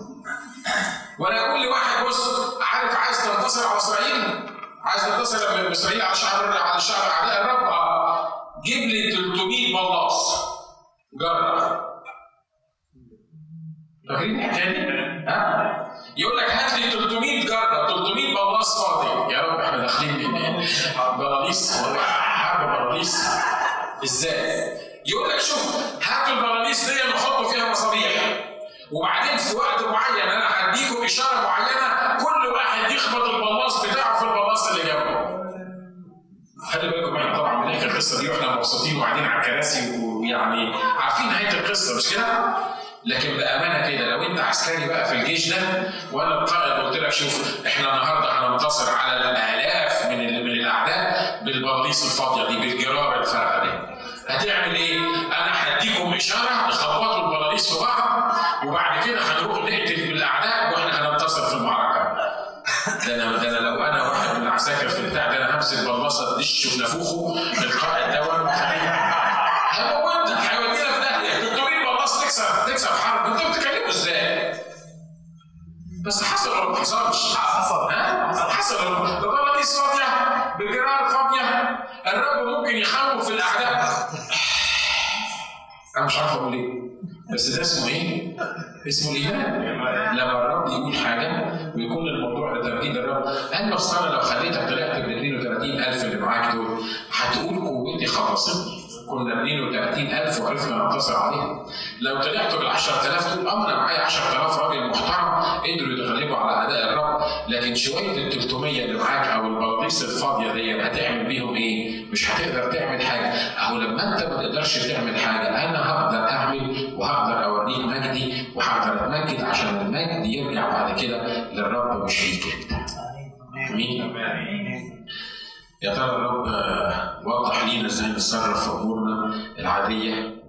وأنا أقول لواحد بص عارف عايز تنتصر على إسرائيل؟ عايز تنتصر على إسرائيل على شعب على شعب أعداء الرب؟ آه. جيب لي 300 بلاص جرب. فاكرين؟ الحكاية دي؟ ها؟ يقول لك هات لي 300 جرة 300 بلاص فاضي. يا رب إحنا داخلين بلاليس حرب بلاليس إزاي؟ يقول لك شوف هاتوا البلاليس دي نحط فيها مصابيح. وبعدين في وقت معين أنا هديكم إشارة معينة كل واحد يخبط البلاص بتاعه في البلاص اللي جنبه. خلي بالكم إحنا طبعا بنحكي القصة دي وإحنا مبسوطين وقاعدين على الكراسي ويعني عارفين نهاية القصة مش كده؟ لكن بأمانة كده لو أنت عسكري بقى في الجيش ده وأنا القائد قلت لك شوف إحنا النهارده هننتصر على الآلاف من من الأعداء بالبلاطيس الفاضية دي بالجرار الفارغه دي. هتعمل إيه؟ أنا هديكم اشاره تخبطوا البلاطيس في بعض وبعد كده هنروح نقتل بالاعداء وإحنا هننتصر في المعركه. ده أنا ده أنا لو أنا واحد من العساكر في البتاع ده أنا همسك بلبصه تدش في نافوخه القائد ده هموتك هيودينا في داهية 300 بلاصه تكسب تكسب حرب أنتوا بتتكلموا إزاي؟ بس حصل ولا ما حصلش؟
حصل
ها؟ حصل البلاطيس فاضية بالجرار فاضية. الرب ممكن يخوف الأعداء. أنا مش عارف أقول إيه. بس ده اسمه إيه؟ اسمه الايمان لما الرب يقول حاجة ويكون الموضوع تمجيد الرب. قال له أصل أنا لو خليتك طلعت بال 32000 اللي معاك دول هتقول قوتي خلصتني كنا 32000 وعرفنا ننتصر عليهم لو طلعتوا بال 10000 دول آه أنا معايا 10000 راجل محترم قدروا يتغلبوا على اعداء الرب لكن شوية ال 300 اللي معاك أو البلاطيس الفاضية دي هتعمل بيهم إيه؟ مش هتقدر تعمل حاجة أهو لما أنت ما تقدرش تعمل حاجة أنا هقدر أعمل وهقدر أوريك مجدي وهقدر أتمجد عشان المجد يرجع بعد كده للرب مش ليك أنت. آمين؟ يا ترى الرب وضح لينا إزاي نتصرف في أمورنا العادية؟